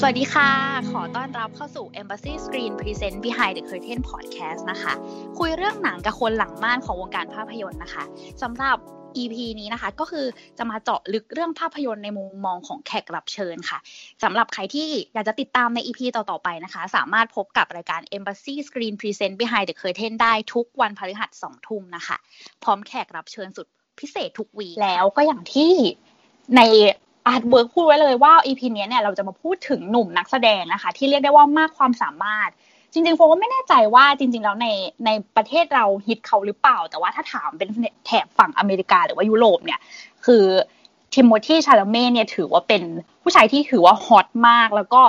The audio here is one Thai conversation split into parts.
สวัสดีค่ะ ขอต้อนรับเข้าสู่ Embassy Screen Present Behind the Curtain Podcast นะคะ คุยเรื่องหนังกับคนหลังม่านของวงการภาพยนตร์นะคะสำหรับ EP นี้นะคะก็คือจะมาเจาะลึกเรื่องภาพยนตร์ในมุมมองของแขกรับเชิญค่ะสำหรับใครที่อยากจะติดตามใน EP ต่อ ๆ ไปนะคะ สามารถพบกับรายการ Embassy Screen Present Behind the Curtain ได้ทุกวันพฤหัส2ทุ่มนะคะ พร้อมแขกรับเชิญสุดพิเศษทุกวีแล้วก็อย่างที่ใน artwork พูดไว้เลยว่า EP นี้เนี่ยเราจะมาพูดถึงหนุ่มนักแสดงนะคะ ที่เรียกได้ว่ามากความสามารถ จริงๆโฟนก็ไม่แน่ใจว่าจริง ๆ แล้วในในประเทศเราฮิตเขาหรือเปล่า แต่ว่าถ้าถามเป็นแถบฝั่งอเมริกาหรือว่ายุโรปเนี่ย คือทิโมธีชาลาเมต์เนี่ยถือว่าเป็นผู้ชายที่ถือว่า hot มากแล้วก็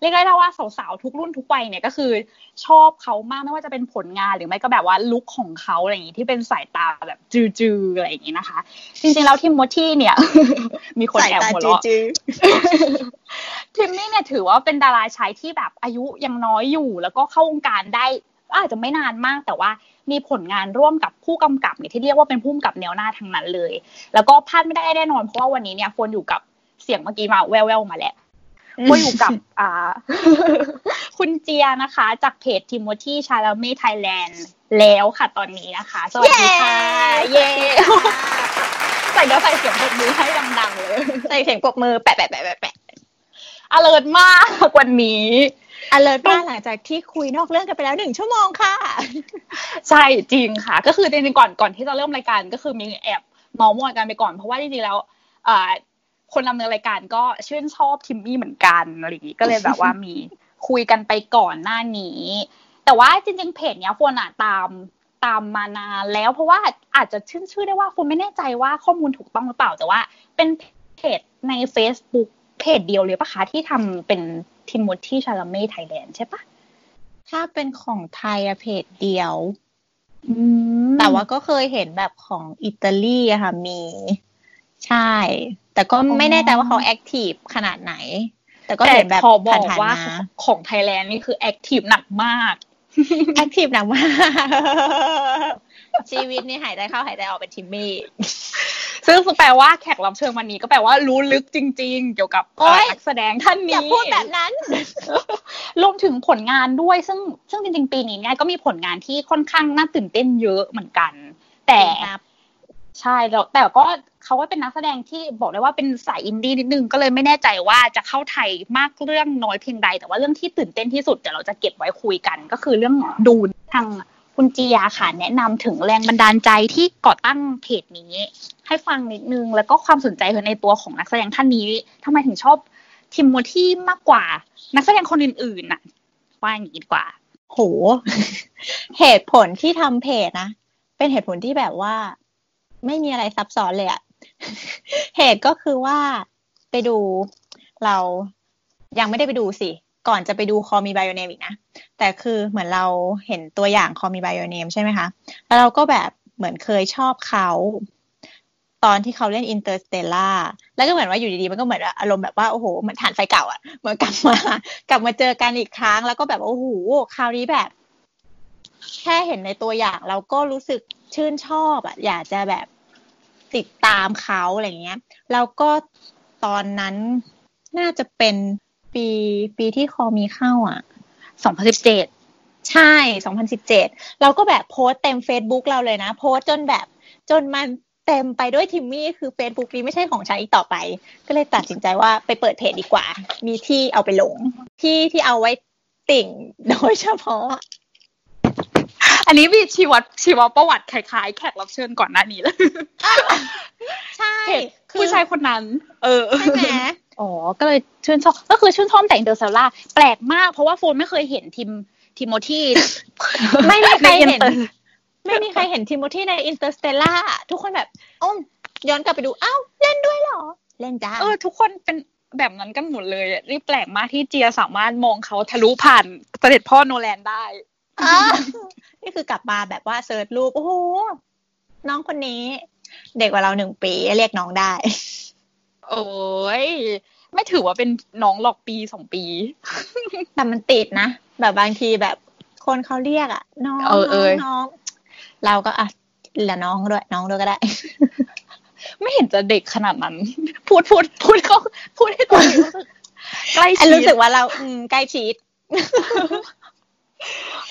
เรียกได้ว่าสาวๆทุกรุ่นทุกวัยเนี่ยก็คือชอบเขามากไม่ว่าจะเป็นผลงานหรือไม่ก็แบบว่า look ของเขาอะไรอย่างนี้ที่เป็นสายตาแบบจือๆอะไรอย่างนี้นะคะ จริงๆแล้วทิมโมที่เนี่ย มีคนแอบหัวเราะทิมมี่เนี่ยถือว่าเป็นดาราชายที่แบบอายุยังน้อยอยู่ แล้วก็เข้าวงการได้อาจจะไม่นานมากแต่ว่ามีผลงานร่วมกับผู้กำกับเนี่ยที่เรียกว่าเป็นผู้กำกับแนวหน้าทั้งนั้นเลย แล้วก็พลาดไม่ได้แน่นอนเพราะว่าวันนี้เนี่ยโฟนอยู่กับเสียงเมื่อกี้มาแว่วๆมาแล้ว ก็อยู่กับอ่าคุณเจียนะคะ จากเพจ Timothee Chalamet Thailandแล้วค่ะตอนนี้นะคะ สวัสดีค่ะ เย้ใส่เดี๋ยวใส่เสียงปรบมือให้ดังๆเลยใส่เสียงปรบมือแปะแปะแปะแปะแปะอเลิร์มากวันนี้อเลิร์มากหลังจากที่คุยนอกเรื่องกันไปแล้วหนึ่งชั่วโมงค่ะ ใช่จริงค่ะ ก็คือจริงๆก่อนก่อนที่จะเริ่มรายการก็คือมีแอบเมาส์มอยกันไปก่อนเพราะว่าจริงๆแล้ว คนดำเนินรายการก็ชื่นชอบทิมมี่เหมือนกันอะไรอย่างนี้ก็เลยแบบว่ามีคุยกันไปก่อนหน้านี้ แต่ว่าจริง ๆ เพจเนี้ยฟนอะตามตามมานานแล้วเพราะว่าอาจจะชื่นชื่อได้ว่าฟนไม่แน่ใจว่าข้อมูลถูกต้องหรือเปล่า แต่ว่าเป็นเพจใน Facebook เพจเดียวเลยปะคะ ที่ทำเป็นทิมมดที่ชาลเม่ไทยแลนด์ใช่ปะถ้าเป็นของไทยอะเพจเดียวแต่ว่าก็เคยเห็นแบบของอิตาลีอะค่ะมี ใช่ แต่ก็ไม่แน่ใจว่าเขา active ขนาดไหน แต่ก็เห็นแบบพอบอกว่าของไทยแลนด์นี่คือ active หนักมาก active หนักมาก ชีวิตนี่หายใจเข้าหายใจออกเป็นทิมมี่ซึ่งแปลว่าแขกรับเชิญวันนี้ก็แปลว่ารู้ลึกจริง ๆ เกี่ยวกับนักแสดงท่านนี้อย่าพูดแบบนั้นรวมถึงผลงานด้วย ซึ่งซึ่งจริง ๆ ปีนี้เนี่ยก็มีผลงานที่ค่อนข้างน่าตื่นเต้นเยอะเหมือนกัน แต่ใช่แล้วแต่ก็ เขาก็เป็นนักแสดงที่บอกได้ว่าเป็นสายอินดี้นิดนึงก็เลยไม่แน่ใจว่าจะเข้าไทยมากเรื่องน้อยเพียงใด แต่ว่าเรื่องที่ตื่นเต้นที่สุดเดี๋ยวเราจะเก็บไว้คุยกัน ก็คือเรื่องดูนทางคุณจียาค่ะแนะนำถึงแรงบันดาลใจที่ก่อตั้งเพจนี้ ให้ฟังนิดนึง แล้วก็ความสนใจในตัวของนักแสดงท่านนี้ทำไมถึงชอบทิมโมที่มากกว่า นักแสดงคนอื่นๆน่ะว่าอย่างนี้ดีกว่า โห เหตุผลที่ทำเพจนะเป็นเหตุผลที่แบบว่า ไม่มีอะไรซับซ้อนเลยอะ เหตุก็คือว่าไปดูเรายังไม่ได้ไปดูสิ ก่อนจะไปดู Call Me by Your Name อีกนะ แต่คือเหมือนเราเห็นตัวอย่าง Call Me by Your Name ใช่ไหมคะ แล้วเราก็แบบเหมือนเคยชอบเขาตอนที่เขาเล่น Interstellar แล้วก็เหมือนว่าอยู่ดีๆ มันก็เหมือนอารมณ์แบบว่าโอ้โหเหมือนถ่านไฟเก่าอะเหมือนกลับมากลับมาเจอกันอีกครั้ง แล้วก็แบบโอ้โหคราวนี้แบบ แค่เห็นในตัวอย่างเราก็รู้สึกชื่นชอบอะอยากจะแบบ ติดตามเขาอะไรเงี้ย แล้วก็ตอนนั้นน่าจะเป็นปีปีที่คอมีเข้าอะสองพันสิบเจ็ดใช่สองพันสิบเจ็ดเราก็แบบโพสเต็มเฟซบุ๊กเราเลยนะ โพสจนแบบจนมันเต็มไปด้วยทิมมี่คือเฟซบุ๊กนี้ไม่ใช่ของฉันอีกต่อไป ก็เลยตัดสินใจว่าไปเปิดเพจดีกว่า มีที่เอาไปลง ที่ที่เอาไว้ติ่งโดยเฉพาะ อันนี้มีชีวัตชีวประวัติคล้ายๆ แขกรับเชิญก่อนหน้านี้เลยใช่ผู้ชายคนนั้น เออใช่ไหมอ๋อ ก็เลยชื่นชอบก็คือชื่นชอบแต่ Interstellar แปลกมาก เพราะว่าโฟนไม่เคยเห็นทีมทิโมธีไม่มีใครเห็น ไม่มีใครเห็นทิโมธีใน Interstellarทุกคนแบบอ้ย้อนกลับไปดูอ้าวเล่นด้วยเหรอ เล่นจ้าเออ ทุกคนเป็นแบบนั้นกันหมดเลยนี่แปลกมากที่เจียสามารถมองเขาทะลุผ่านเสด็จพ่อโนแลนได้ นี่คือกลับมาแบบว่าเซิร์ชรูปโอ้โหน้องคนนี้ เด็กกว่าเราหนึ่งปีเรียกน้องได้ โอ้ยไม่ถือว่าเป็นน้องหลอกปีสองปี แต่มันติดนะ แบบบางทีแบบคนเขาเรียกอะน้องน้องเราก็อะละน้องด้วยน้องด้วยก็ได้ ไม่เห็นจะเด็กขนาดนั้น พูดพูดพูดเขาพูดให้ตัวเองรู้สึกใกล้แอนชิรู้สึดกว่าเราอืมใกล้ชิด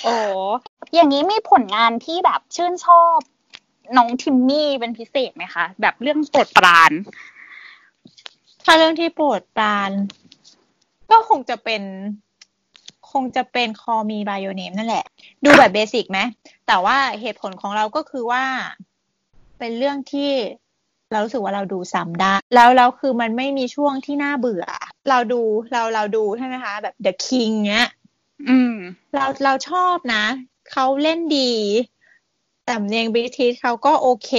โอ้อย่างนี้มีผลงานที่แบบชื่นชอบน้องทิมมี่เป็นพิเศษไหมคะ แบบเรื่องโปรดปราน ถ้าเรื่องที่โปรดปราน ก็คงจะเป็น คงจะเป็นคอมีไบโอเนมนั่นแหละ ดูแบบเบสิกไหมแต่ว่าเหตุผลของเราก็คือว่าเป็นเรื่องที่เรารู้สึกว่าเราดูซ้ำได้ แล้วแล้วคือมันไม่มีช่วงที่น่าเบื่อ เราดูเราเราดูใช่ไหมคะ แบบ The King เนี้ย อืม เราเราชอบนะ เขาเล่นดี แต่เนียงบริทิชเขาก็โอเค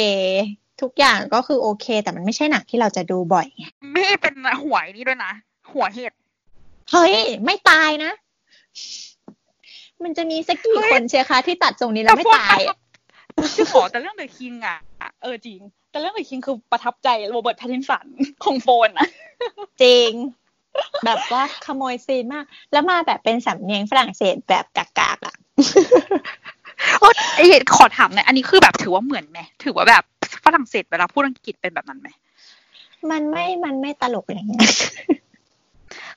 ทุกอย่างก็คือโอเค แต่มันไม่ใช่หนังที่เราจะดูบ่อยไงไม่เป็นหัวนี่ด้วยนะ หัวเห็ด เฮ้ย ไม่ตายนะ มันจะมีสักกี่เฮ้ยคนเชียร์คะที่ตัดทรงนี้แล้วไม่ตายอะชื่อขอแต่เรื่องเดอะคิงอะ เออจริง แต่เรื่องเดอะคิงคือประทับใจโรเบิร์ตแพตตินสันของโฟนอะจริง แบบว่าขโมยซีนมาก แล้วมาแบบเป็นสำเนียงฝรั่งเศสแบบกากๆอะเออไอเห็ดขอถามหน่อยอันนี้คือแบบถือว่าเหมือนไหมถือว่าแบบฝรั่งเศสเวลาพูดอังกฤษเป็นแบบนั้นไหมมันไม่มันไม่ตลกอย่างเงี้ย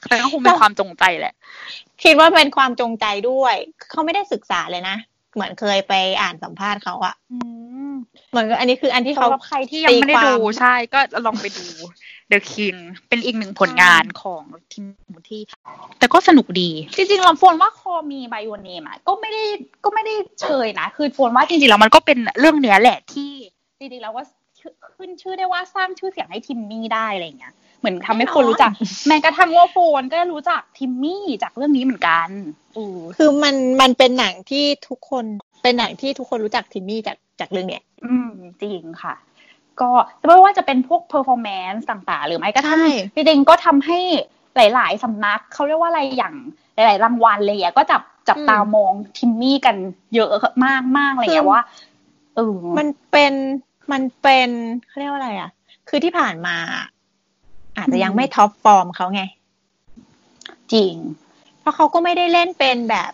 แต่ก็คงเป็นความจงใจแหละ คิดว่าเป็นความจงใจด้วย เขาไม่ได้ศึกษาเลยนะ เหมือนเคยไปอ่านสัมภาษณ์เขาอะอืม เหมือนกับอันนี้คืออันที่เขาสำหรับใครที่ยังไม่ได้ตีควาดูใช่ ก็ลองไปดู The King เป็นอีกหนึ่งผลงานของทีมที่ แต่ก็สนุกดี จริงๆเราโฟนว่าคอมีไบโอเนมอะก็ไม่ได้ก็ไม่ได้เชยนะ คือโฟนว่าจริงๆแล้วมันก็เป็นเรื่องเนี้ยแหละที่จริงๆแล้วว่าขึ้นชื่อได้ว่าสร้างชื่อเสียงให้ทิมมี่ได้อะไรเงี้ยเหมือนทำให้คนรู้จัก แม้กระทั่งว่าโฟนก็รู้จักทิมมี่จากเรื่องนี้เหมือนกันอือคือมันมันเป็นหนังที่ทุกคน เป็นหนังที่ทุกคนรู้จักทิมมี่จากจากเรื่องเนี้ย อืมจริงค่ะ ก็ไม่ว่าจะเป็นพวก performance ต่างๆ หรือไม่ก็ทั่งใช่จริงๆก็ทำให้หลาย ๆสำนักเขาเรียกว่าอะไรอย่างหลาย ๆ รางวัลเลยอะก็จับจับตามองทิมมี่กันเยอะมากมากๆอะไรอย่างเงี้ยว่าเออมันเป็นมันเป็นเขาเรียกว่าอะไรอะ คือที่ผ่านมา อาจจะยังไม่ top form เขาไง จริง เพราะเขาก็ไม่ได้เล่นเป็นแบบ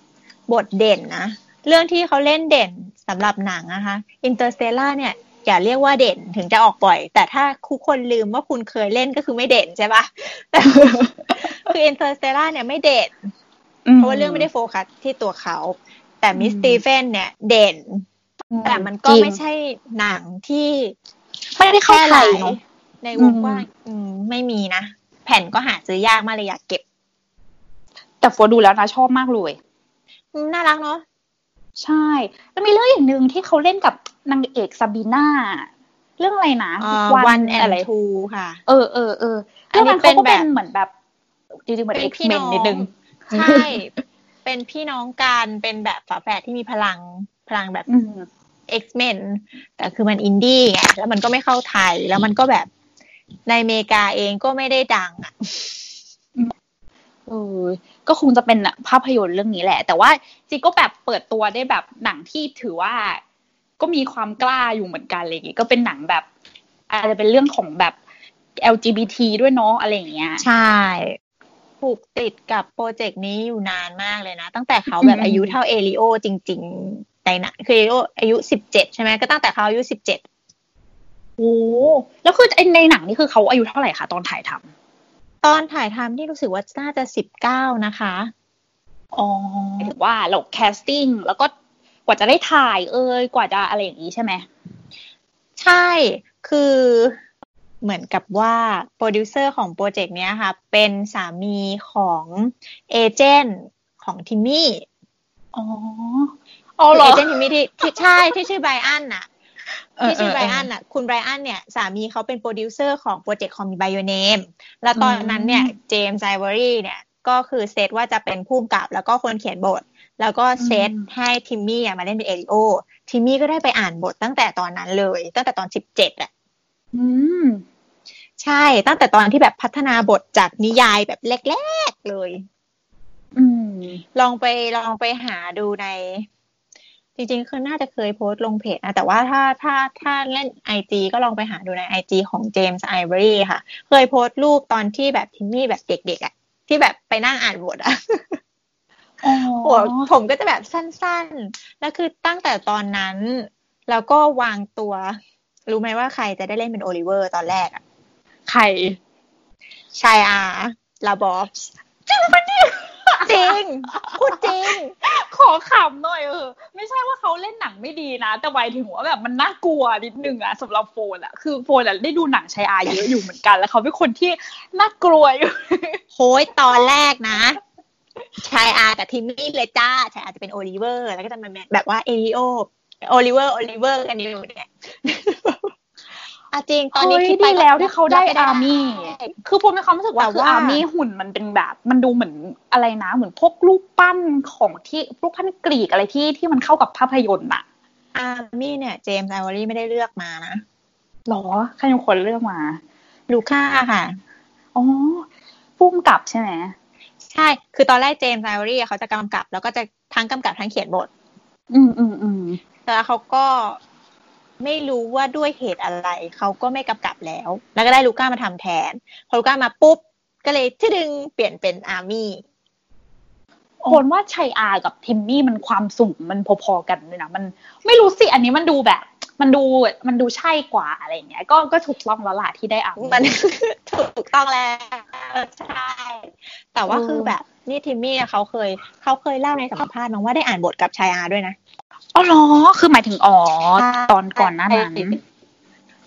บทเด่นนะ เรื่องที่เขาเล่นเด่นสำหรับหนังนะคะ Interstellar เนี่ยอย่าเรียกว่าเด่นถึงจะออกบ่อย แต่ถ้าทุกคนลืมว่าคุณเคยเล่นก็คือไม่เด่นใช่ปะแต่คือ Interstellar เนี่ยไม่เด่น เพราะว่าเรื่องไม่ได้โฟกัสที่ตัวเขา แต่ Miss อืม Stevens เนี่ยเด่น แต่มันก็จริงไม่ใช่หนังที่ไม่ได้เข้าไทยแพร่หลายเนาะในวงกว้างอืมไม่มีนะ แผ่นก็หาซื้อยากมากเลยอยากเก็บ แต่โฟนดูแล้วนะชอบมากเลยอืมน่ารักเนาะ ใช่แล้วมีเรื่องอย่างหนึ่งที่เขาเล่นกับนางเอกซาบีน่าเรื่องอะไรนะวันแอนอะไรทูค่ะ เออเออเอออันนี้เรื่องเขาก็เป็เป็นนแบบเหมือนแบบจริงๆเหมือนเป็เอ็นกพี่ซ์เมน้นองนิดนึงใช่ เป็นพี่น้องกันเป็นแบบฝาแฝดที่มีพลังพลังแบบอืม X-Men แต่คือมันอินดี้ไงแล้วมันก็ไม่เข้าไทยแล้วมันก็แบบในอเมริกาเองก็ไม่ได้ดังอะ เออก็คงจะเป็นภาพยนตร์เรื่องนี้แหละ แต่ว่าจริงก็แบบเปิดตัวได้แบบหนังที่ถือว่า ก็มีความกล้าอยู่เหมือนกันอะไรอย่างงี้ก็เป็นหนังแบบอาจจะเป็นเรื่องของแบบ LGBT ด้วยเนาะอะไรอย่างเงี้ย ใช่ผูกติดกับโปรเจกต์นี้อยู่นานมากเลยนะ ตั้งแต่เขาแบบอืมอายุเท่าเอลิโอจริง ๆ ในหนังคือเอลิโออายุสิบเจ็ดใช่ไหมก็ตั้งแต่เขาอายุสิบเจ็ดโอ้แล้วคือไอ้ในหนังนี่คือเขาอายุเท่าไหร่คะตอนถ่ายทำ ตอนถ่ายทำที่รู้สึกว่าน่าจะสิบเก้านะคะ อ๋อหมายถึงว่าเรา casting แล้วก็กว่าจะได้ถ่ายเอยกว่าจะอะไรอย่างนี้ใช่ไหม ใช่ คือเหมือนกับว่าโปรดิวเซอร์ของโปรเจกต์เนี้ยค่ะ เป็นสามีของ agent ของทิมมี่ อ๋อ อ๋อคือเหรอ agent ทิมมี่ที่ที่ใช่ที่ชื่อไบรอันน่ะเออ ที่ชื่อเออไบรอันน่ะ คุณไบรอันเนี่ยสามีเขาเป็นโปรดิวเซอร์ของโปรเจกต์ Call Me by Your Nameแล้วตอนนั้นเนี่ยอืมเจมส์ไอวอรี่เนี่ยก็คือเซตว่าจะเป็นผู้กำกับแล้วก็คนเขียนบท แล้วก็เซตอืมให้ทิมมี่อะมาเล่นเป็นเอลิโอทิมมี่ก็ได้ไปอ่านบทตั้งแต่ตอนนั้นเลย ตั้งแต่ตอนสิบเจ็ดอะอืมใช่ตั้งแต่ตอนที่แบบพัฒนาบทจากนิยายแบบแรกๆเลย อืม ลองไปลองไปหาดูใน จริงๆ คือน่าจะเคยโพสต์ลงเพจนะ แต่ว่าถ้าถ้าถ้าเล่นไอจีก็ลองไปหาดูในไอจีของเจมส์ไอเวอรี่ค่ะ เคยโพสต์รูปตอนที่แบบทิมมี่แบบเด็กๆอะที่แบบไปนั่งอ่านบทอะอ๋อหัวผมก็จะแบบสั้นๆ แล้วคือตั้งแต่ตอนนั้น แล้วก็วางตัว รู้ไหมว่าใครจะได้เล่นเป็นโอลิเวอร์ตอนแรกอะใครชายอาลาบอฟจริงปะเนี่ย จริงพูดจริง ขอขำหน่อยเออ ไม่ใช่ว่าเขาเล่นหนังไม่ดีนะ แต่หมายถึงว่าแบบมันน่ากลัวนิดนึงอะสำหรับโฟนอะคือโฟนอะได้ดูหนังชายอาเยอะอยู่เหมือนกัน แล้วเขาเป็นคนที่น่ากลัวอยู่โค้ยตอนแรกนะชายอากับทิมมี่เลยจ้าชายอาจะเป็นโอลิเวอร์ แล้วก็จะมาแบบว่าเอลิโอโอลิเวอร์โอลิเวอร์กันอยู่เนี่ย อะจริงตอนนี้เฮ้ยคิดไปดีแล้วที่เขาได้ก็อาร์มี่คือโฟนมีความรู้สึกว่าแต่คือว่าอาร์มี่หุ่นมันเป็นแบบ มันดูเหมือนอะไรนะเหมือนพวกรูปปั้นของที่พวกพันกรีกอะไรที่ที่มันเข้ากับภาพยนตร์อะอาร์มี่เนี่ย เจมส์ไอวอรี่ไม่ได้เลือกมานะหรอใครเป็นคนเลือกมา ลูค่าค่ะอ๋อผู้กำกับใช่ไหมใช่ คือตอนแรกเจมส์ไอวอรี่เขาจะกำกับ แล้วก็จะทั้งกำกับทั้งเขียนบท อืมอืมอืมแต่เขาก็ ไม่รู้ว่าด้วยเหตุอะไร เขาก็ไม่กำกับแล้ว แล้วก็ได้ลูก้ามาทำแทน พอลูก้ามาปุ๊บ ก็เลยที่ดึงเปลี่ยนเป็นอาร์มี่คนว่าชัยอากับทิมมี่มันความสูงมันพอๆกันเลยนะมันไม่รู้สิอันนี้มันดูแบบ มันดูมันดูใช่กว่าอะไรอย่างเงี้ย ก็ก็ถูกต้องแล้วล่ะที่ได้อ่านมันถูกต้องแล้วใช่แต่ว่าเออคือแบบนี่ทิมมี่อะเขาเคยเขาเคยเล่าในสัมภาษณ์น้องว่าได้อ่านบทกับชายอาด้วยนะ อ๋อเหรอ คือหมายถึงอ๋อใช่ตอนก่อนหน้านั้น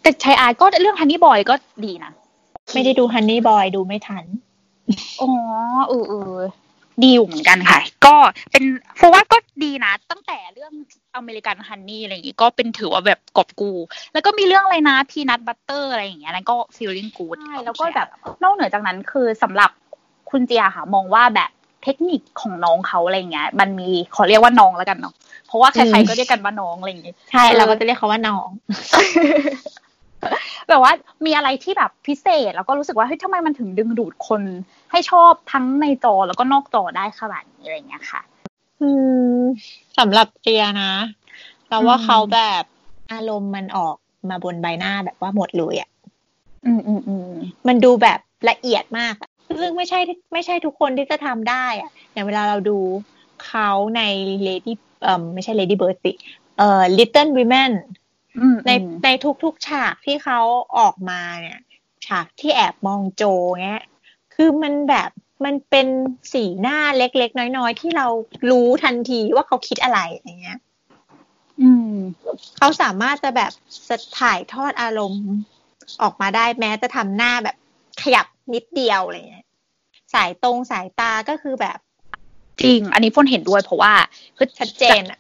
แต่ชายอาก็เรื่อง Honey Boy ก็ดีนะ ไม่ได้ดู Honey Boy ดูไม่ทัน อ๋อเออเออดีอยู่เหมือนกันค่ะ ก็เป็นเพราะว่าก็ดีนะ ตั้งแต่เรื่อง American Honey อะไรอย่างงี้ก็เป็นถือว่าแบบกอบกู้ แล้วก็มีเรื่องอะไรนะ Peanut Butter อะไรอย่างเงี้ยนั่นก็ feeling good ใช่แล้วก็แบบนอกเหนือจากนั้นคือสำหรับคุณเจียค่ะ มองว่าแบบเทคนิคของน้องเขาอะไรเงี้ย มันมีขอเรียกว่าน้องแล้วกันเนาะ เพราะว่าใครๆก็เรียกกันว่าน้องอะไรอย่างงี้ใช่เออเราก็จะเรียกเขาว่าน้อง แบบว่ามีอะไรที่แบบพิเศษ แล้วก็รู้สึกว่าเฮ้ยทำไมมันถึงดึงดูดคน ให้ชอบทั้งในจอแล้วก็นอกจอได้ขนาดนี้อะไรเงี้ยค่ะ อืมสำหรับเจียนะเราว่าอืมเขาแบบอารมณ์มันออกมาบนใบหน้าแบบว่าหมดเลยอะอืมอืมอืมมันดูแบบละเอียดมากอะซึ่งไม่ใช่ไม่ใช่ทุกคนที่จะทำได้อะอย่างเวลาเราดูเขาใน Lady เอ่อไม่ใช่ Lady Bird สิเอ่อ Little Women อืมในอืมในทุกๆ ฉากที่เขาออกมาเนี่ย ฉากที่แอบมองโจเงี้ยคือมันแบบมันเป็นสีหน้าเล็กๆ น้อยๆ ที่เรารู้ทันทีว่าเขาคิดอะไรอย่างเงี้ย อืม เขาสามารถจะแบบจะถ่ายทอดอารมณ์ออกมาได้แม้จะทำหน้าแบบขยับนิดเดียวอะไรเงี้ย สายตรงสายตาก็คือแบบ จริง อันนี้ฝนเห็นด้วยเพราะว่าคือชัดเจนอะ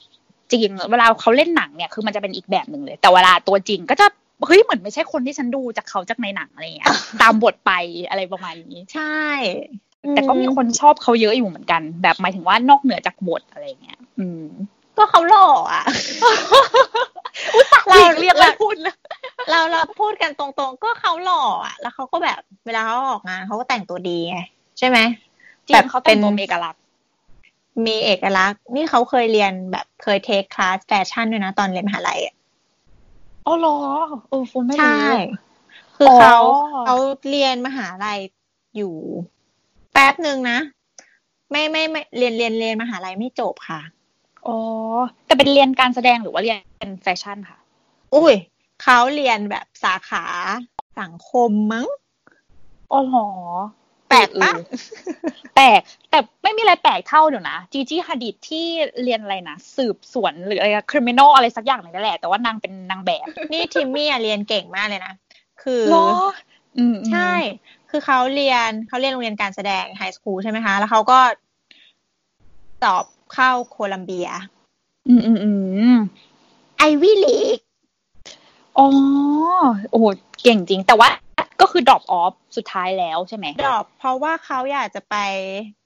จริงเวลาเขาเล่นหนังเนี่ยคือมันจะเป็นอีกแบบหนึ่งเลย แต่เวลาตัวจริงก็จะเฮ้ยเหมือนไม่ใช่คนที่ฉันดูจากเขาจากในหนังอะไรเงี้ยตามบทไปอะไรประมาณนี้ ใช่ แต่ก็มีคนชอบเขาเยอะอยู่เหมือนกัน แบบหมายถึงว่านอกเหนือจากบทอะไรเงี้ย อืม ก็เขาหล่ออะเราเรียกแล้วพูดเลยเราเราพูดกันตรงๆ ก็เขาหล่ออะ แล้วเขาก็แบบเวลาเขาออกงานเขาก็แต่งตัวดีไงใช่ไหมจริงเขาแต่งตัวเมกลักษณ์ มีเอกลักษณ์ นี่เขาเคยเรียนแบบเคยเทคคลาสแฟชั่นด้วยนะตอนเรียนมหาลัยอะอ๋อเหรอเออฝนไม่ใช่รู้คือเขาอ๋อเขาเรียนมหาลัยอยู่ แป๊บหนึ่งนะ ไม่ไม่ไม่เรียนเรียนเรียนมหาลัยไม่จบค่ะอ๋อแต่เป็นเรียนการแสดงหรือว่าเรียนแฟชั่นค่ะ อุ้ยเขาเรียนแบบสาขาสังคมมั้งอ๋อเหรอ แปลกปะเออแปลก แต่ไม่มีอะไรแปลกเท่าเดี๋ยวนะ จีจี้ฮาดิดที่เรียนอะไรนะ สืบสวนหรืออะไรคริมินอลอะไรสักอย่างหนึ่งนั่นแหละ แต่ว่านางเป็นนางแบบ นี่ทิมมี่อะเรียนเก่งมากเลยนะ คือเหรออืมใช่ คือเขาเรียนเขาเรียนโรงเรียนการแสดง high school ใช่ไหมคะ แล้วเขาก็สอบเข้าโคลัมเบีย อืมอืมอืม Ivy League อ๋อโอ้โหเก่งจริง แต่ว่า ก็คือ drop off สุดท้ายแล้วใช่ไหม drop เพราะว่าเขาอยากจะไป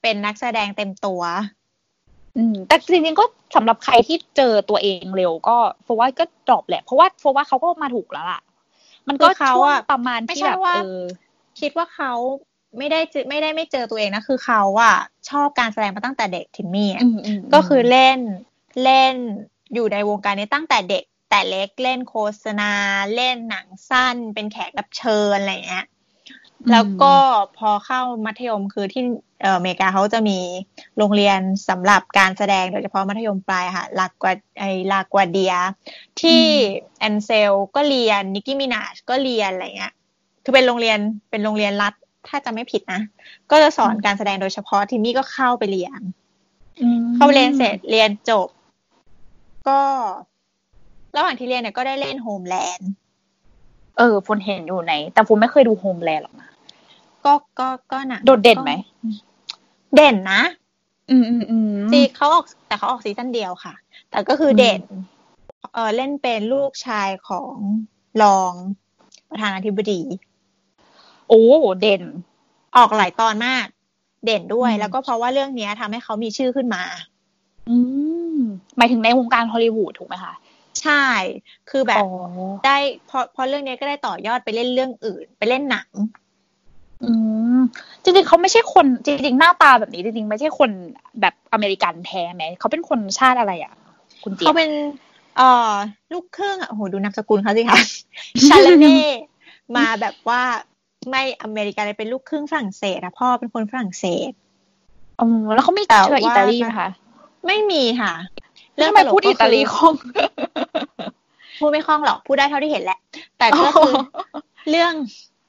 เป็นนักแสดงเต็มตัว อืม แต่จริงๆก็สำหรับใครที่เจอตัวเองเร็วก็เพราะว่าก็ drop แหละ เพราะว่าเพราะว่าเขาก็มาถูกแล้วล่ะ มันก็คือเขาช่วงอะประมาณไม่ที่ใช่แบบว่าเออคิดว่าเขาไม่ได้เจอไม่ได้ไม่เจอตัวเองนะ คือเขาอะชอบการแสดงมาตั้งแต่เด็กทิมมี่อะอืมอืมก็คือเล่นเล่นอยู่ในวงการนี้ตั้งแต่เด็ก แต่เล็กเล่นโฆษณา เล่นหนังสั้น เป็นแขกรับเชิญอะไรอย่างเงี้ยแล้วก็พอเข้ามัธยมคือที่เอ่ออเมริกาเขาจะมีโรงเรียนสำหรับการแสดงโดยเฉพาะมัธยมปลายค่ะลากวาไอ LaGuardia ที่แอนเซลก็เรียนนิกกี้มินาชก็เรียนอะไรเงี้ยคือเป็นโรงเรียนเป็นโรงเรียนรัฐถ้าจะไม่ผิดนะ ก็จะสอนการแสดงโดยเฉพาะทิมมี่ก็เข้าไปเรียนอืมเข้าไปเรียนเสร็จเรียนจบ ก็ ระหว่างที่เรียนเนี่ยก็ได้เล่น Homeland เออฝนเห็นอยู่ในแต่ฝนไม่เคยดู Homeland หรอกนะก็ก็ก็หนังโดดเด่นไหม เด่นนะ อืมอืมอืมซีเขาออกแต่เขาออกซีซั่นเดียวค่ะ แต่ก็คืออมเด่น เออเล่นเป็นลูกชายของรองประธานาธิบดี โอ้เด่น ออกหลายตอนมาก เด่นด้วยอืมแล้วก็เพราะว่าเรื่องเนี้ยทำให้เขามีชื่อขึ้นมา อืมหมายถึงในวงการฮอลลีวูดถูกไหมคะ ใช่ คือแบบอ๋อได้พอพอเรื่องเนี้ยก็ได้ต่อยอดไปเล่นเรื่องอื่น ไปเล่นหนัง อืมจริงๆเขาไม่ใช่คน จริงๆหน้าตาแบบนี้จริงๆไม่ใช่คนแบบอเมริกันแท้ไหมเขาเป็นคนชาติอะไรอะ คุณเจี๊ยเขาบเป็นเอ่อลูกครึ่งอะโอ้โหดูนามสกุลเขาสิคะชาลเน่มาแบบว่าไม่อเมริกันเลยเป็นลูกครึ่งฝรั่งเศสอะพ่อเป็นคนฝรั่งเศสอ๋อแล้วเขามีแต่เชื้ออิว่าตาลีไหมคะไม่มีค่ะแล้วทำไมตลกพูดก็อิตาลีคือคล่อง พูดไม่คล่องหรอก พูดได้เท่าที่เห็นแหละ แต่ก็คืออเรื่อง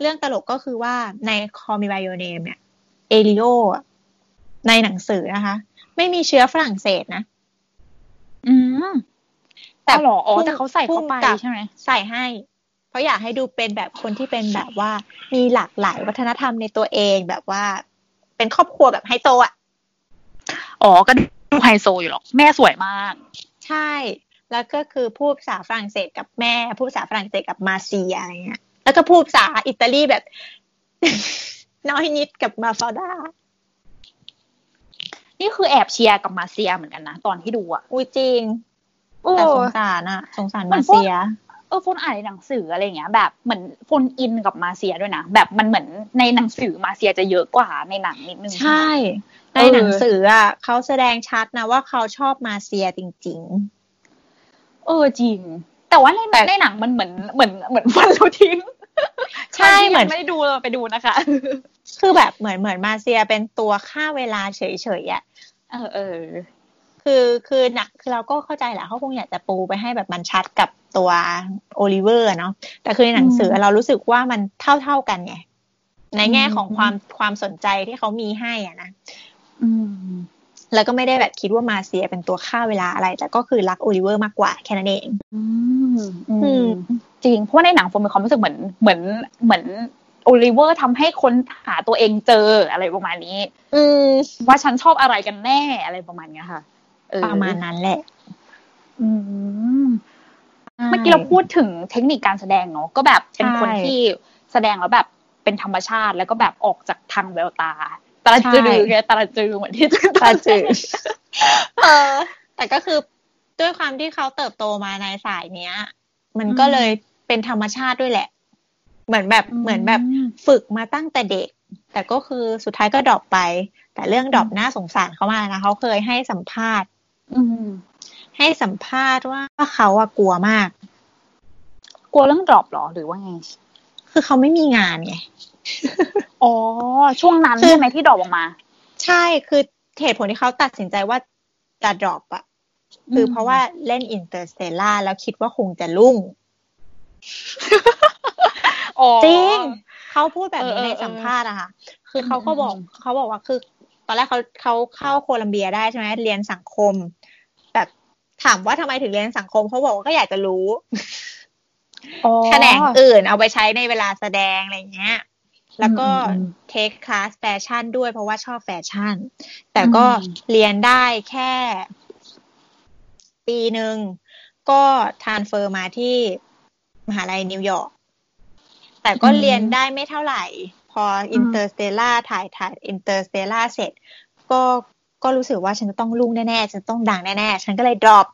เรื่องตลกก็คือว่าใน Call Me by Your Name เนี่ย เอลิโอในหนังสือนะคะ ไม่มีเชื้อฝรั่งเศสนะ อืม แต่แต่หรออ๋อผู้แต่เขาใส่เข้าไปผู้กำกับใช่ไหมใส่ให้ เพราะอยากให้ดูเป็นแบบคนที่เป็นแบบว่า มีหลากหลายวัฒนธรรมในตัวเองแบบว่า เป็นครอบครัวแบบไฮโซอะ อ๋อก็ดูไฮโซอยู่หรอก แม่สวยมาก ใช่ แล้วก็คือพูดภาษาฝรั่งเศสกับแม่ พูดภาษาฝรั่งเศสกับมาเซียอะไรเงี้ย แล้วก็พูดภาษาอิตาลีแบบ น้อยนิดกับมาฟาด้านี่คือแอบเชียร์กับมาเซียเหมือนกันนะตอนที่ดูอะอุ้ยจริงโอ้แต่สงสารอะสงสารเหมืมาอนพวกเซียเออโฟนอ่านในหนังสืออะไรอย่างเงี้ย แบบเหมือนโฟนอินกับมาเซียด้วยนะแบบมันเหมือนในหนังสือมาเซียจะเยอะกว่าในหนังนิดนึงใช่ ในเออหนังสืออะเขาแสดงชัดนะว่าเขาชอบมาเซียจริง เออจริง แต่ว่าในแต่ในหนังมันเหมือนเหมือนเหมือนฟันแล้วทิ้งใช่ใครที่เหมือนยังไม่ได้ดูเราไปดูนะคะๆคือแบบเหมือนเหมือนมาเซียเป็นตัวฆ่าเวลาเฉยๆอะเออเออคือคือหนักคือเราก็เข้าใจแหละเขาคงอยากจะปูไปให้แบบมันชัดกับตัวโอลิเวอร์อะเนาะแต่คือในหนังสือเรารู้สึกว่ามันเท่าเท่าๆกันไงในแง่ของความความสนใจที่เขามีให้อะนะอืม แล้วก็ไม่ได้แบบคิดว่ามาเซียเป็นตัวฆ่าเวลาอะไร แต่ก็คือรักโอลิเวอร์มากกว่าแค่นั้นเอง อืมอือืมมจริง เพราะว่าในหนังโฟนมีความรู้สึกเหมือนเหมือนเหมือนโอลิเวอร์ทำให้ค้นหาตัวเองเจออะไรประมาณนี้ อืมว่าฉันชอบอะไรกันแน่อะไรประมาณเนี้ยค่ะเออประมาณนั้นแหละ อืมเมื่อกี้เราพูดถึงเทคนิคการแสดงเนาะก็แบบเป็นคนใช่ที่แสดงแล้วแบบเป็นธรรมชาติแล้วก็แบบออกจากทางแววตา ตาละจือไงตาละจือเหมือนที่จือตาจืดเออ แต่ก็คือด้วยความที่เขาเติบโตมาในสายเนี้ย มันก็เลยเป็นธรรมชาติด้วยแหละ เหมือนแบบเหมือนแบบฝึกมาตั้งแต่เด็ก แต่ก็คือสุดท้ายก็ดรอปไป แต่เรื่องดรอปน่าสงสารเขามากนะเขาเคยให้สัมภาษณ์อืมให้สัมภาษณ์ว่าเขาอะกลัวมาก กลัวเรื่อง drop หรอหรือว่าไง คือเขาไม่มีงานไง อ๋อ ช่วงนั้นคือใช่ไหมที่ drop ออกมา ใช่คือเหตุผลที่เขาตัดสินใจว่าจะ drop อะคือเพราะว่าเล่น Interstellar แล้วคิดว่าคงจะรุ่งอ๋อจริงเขาพูดแบบนี้เออเออในสัมภาษณ์อะค่ะ คือเขาอืมก็บอกอืมเขาบอกว่าคือ ตอนแรกเขาเขาเข้าโคลัมเบียได้ใช่ไหมเรียนสังคม แบบถามว่าทำไมถึงเรียนสังคมเขาบอกว่าก็อยากจะรู้อ๋อแขนงอื่นเอาไปใช้ในเวลาแสดงอะไรอย่างเงี้ย แล้วก็อืมอืม take class แฟชั่นด้วยเพราะว่าชอบแฟชั่น แต่ก็อืมเรียนได้แค่ ปีหนึ่งก็ transfer มาที่มหาลัยนิวยอร์กแต่ก็เรียนได้ไม่เท่าไหร่ พอ Interstellar ถ่ายถ่าย Interstellar เสร็จ ก็ก็รู้สึกว่าฉันจะต้องรุ่งแน่ๆ ฉันต้องดังแน่ๆ ฉันก็เลย drop